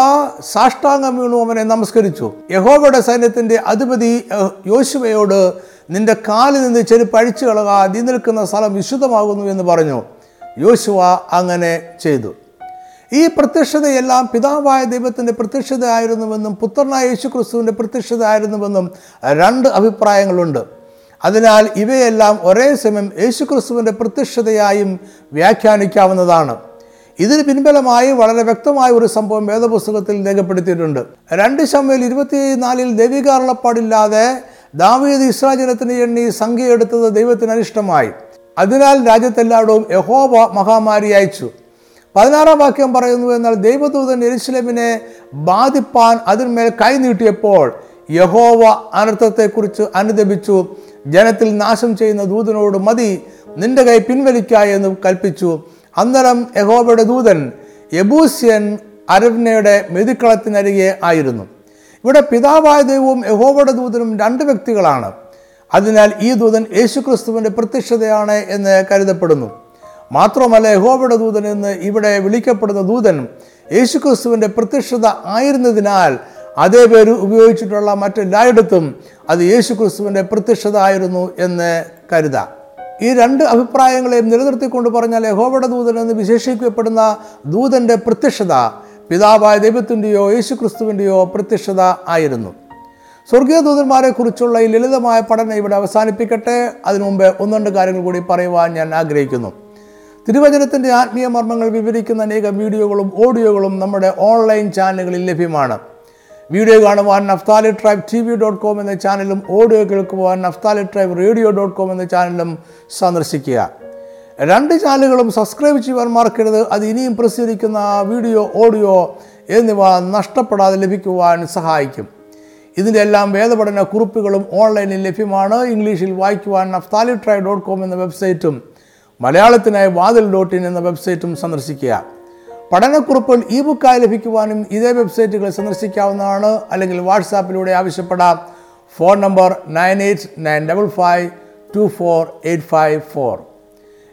സാഷ്ടാംഗം വീണു അവനെ നമസ്കരിച്ചു. യഹോവയുടെ സൈന്യത്തിന്റെ അധിപതി യോശുവയോട് നിന്റെ കാലിൽ നിന്ന് ചെരുപ്പ് അഴിച്ചു കളക നീ നിൽക്കുന്ന സ്ഥലം വിശുദ്ധമാകുന്നു എന്ന് പറഞ്ഞു. യോശുവ അങ്ങനെ ചെയ്തു. ഈ പ്രത്യക്ഷതയെല്ലാം പിതാവായ ദൈവത്തിന്റെ പ്രത്യക്ഷതയായിരുന്നുവെന്നും പുത്രനായ യേശു ക്രിസ്തുവിന്റെ പ്രത്യക്ഷതയായിരുന്നുവെന്നും രണ്ട് അഭിപ്രായങ്ങളുണ്ട്. അതിനാൽ ഇവയെല്ലാം ഒരേ സമയം യേശുക്രിസ്തുവിന്റെ പ്രത്യക്ഷതയായും വ്യാഖ്യാനിക്കാവുന്നതാണ്. ഇതിന് പിൻബലമായി വളരെ വ്യക്തമായ ഒരു സംഭവം വേദപുസ്തകത്തിൽ രേഖപ്പെടുത്തിയിട്ടുണ്ട്. രണ്ട് ശമ്മയിൽ ഇരുപത്തിനാലിൽ ദൈവികാർളപ്പാടില്ലാതെ ദാവീദ് ഇസ്രാജനത്തിന് എണ്ണി സംഖ്യയെടുത്തത് ദൈവത്തിന് അനിഷ്ടമായി അതിനാൽ രാജ്യത്തെല്ലായിടവും യഹോബ മഹാമാരി അയച്ചു. പതിനാറാം വാക്യം പറയുന്നു എന്നാൽ ദൈവദൂതൻ എരിശിലമിനെ ബാധിപ്പാൻ അതിന്മേൽ കൈനീട്ടിയപ്പോൾ യഹോവ അനർത്ഥത്തെക്കുറിച്ച് അനുദപിച്ചു. ജനത്തിൽ നാശം ചെയ്യുന്ന ദൂതനോട് മതി നിന്റെ കൈ പിൻവലിക്ക എന്ന് കൽപ്പിച്ചു. അന്നേരം യഹോബയുടെ ദൂതൻ യബൂസ്യൻ അരവ്നയുടെ മെതിക്കളത്തിനരികെ ആയിരുന്നു. ഇവിടെ പിതാവായ ദൈവവും യഹോവയുടെ ദൂതനും രണ്ട് വ്യക്തികളാണ്. അതിനാൽ ഈ ദൂതൻ യേശുക്രിസ്തുവിന്റെ പ്രത്യക്ഷതയാണ് എന്ന് കരുതപ്പെടുന്നു. മാത്രമല്ല യഹോവയുടെ ദൂതൻ എന്ന് ഇവിടെ വിളിക്കപ്പെടുന്ന ദൂതൻ യേശുക്രിസ്തുവിന്റെ പ്രത്യക്ഷത ആയിരുന്നതിനാൽ അതേ പേര് ഉപയോഗിച്ചിട്ടുള്ള മറ്റെല്ലായിടത്തും അത് യേശു ക്രിസ്തുവിന്റെ പ്രത്യക്ഷത ആയിരുന്നു എന്ന് കരുതാം. ഈ രണ്ട് അഭിപ്രായങ്ങളെയും നിലനിർത്തിക്കൊണ്ട് പറഞ്ഞാൽ യഹോവയുടെ ദൂതൻ എന്ന് വിശേഷിക്കപ്പെടുന്ന ദൂതന്റെ പ്രത്യക്ഷത പിതാവായ ദൈവത്തിന്റെയോ യേശു ക്രിസ്തുവിന്റെയോ പ്രത്യക്ഷത ആയിരുന്നു. സ്വർഗീയ ദൂതന്മാരെക്കുറിച്ചുള്ള ഈ ലളിതമായ പഠനം ഇവിടെ അവസാനിപ്പിക്കട്ടെ. അതിനു മുമ്പ് ഒന്ന് രണ്ട് കാര്യങ്ങൾ കൂടി പറയുവാൻ ഞാൻ ആഗ്രഹിക്കുന്നു. തിരുവചനത്തിന്റെ ആത്മീയ മർമ്മങ്ങൾ വിവരിക്കുന്ന അനേകം വീഡിയോകളും ഓഡിയോകളും നമ്മുടെ ഓൺലൈൻ ചാനലുകളിൽ ലഭ്യമാണ്. വീഡിയോ കാണുവാൻ Naphtali tribe T V dot com എന്ന ചാനലും ഓഡിയോ കേൾക്കുവാൻ Naphtali tribe radio dot com എന്ന ചാനലും സന്ദർശിക്കുക. രണ്ട് ചാനലുകളും സബ്സ്ക്രൈബ് ചെയ്യുവാൻ മറക്കരുത്. അത് ഇനിയും പ്രസിദ്ധീകരിക്കുന്ന വീഡിയോ ഓഡിയോ എന്നിവ നഷ്ടപ്പെടാതെ ലഭിക്കുവാൻ സഹായിക്കും. ഇതിന്റെ എല്ലാം വേദപഠന കുറിപ്പുകളും ഓൺലൈനിൽ ലഭ്യമാണ്. ഇംഗ്ലീഷിൽ വായിക്കുവാൻ നഫ്താലി ട്രൈ ഡോട്ട് കോം എന്ന വെബ്സൈറ്റും മലയാളത്തിനായി വാതിൽ ഡോട്ട് ഇൻ എന്ന വെബ്സൈറ്റും സന്ദർശിക്കുക. പഠനക്കുറിപ്പുകൾ ഇ ബുക്കായി ലഭിക്കുവാനും ഇതേ വെബ്സൈറ്റുകൾ സന്ദർശിക്കാവുന്നതാണ്. അല്ലെങ്കിൽ വാട്സാപ്പിലൂടെ ആവശ്യപ്പെടാം. Phone number nine eight nine double five two four eight five four.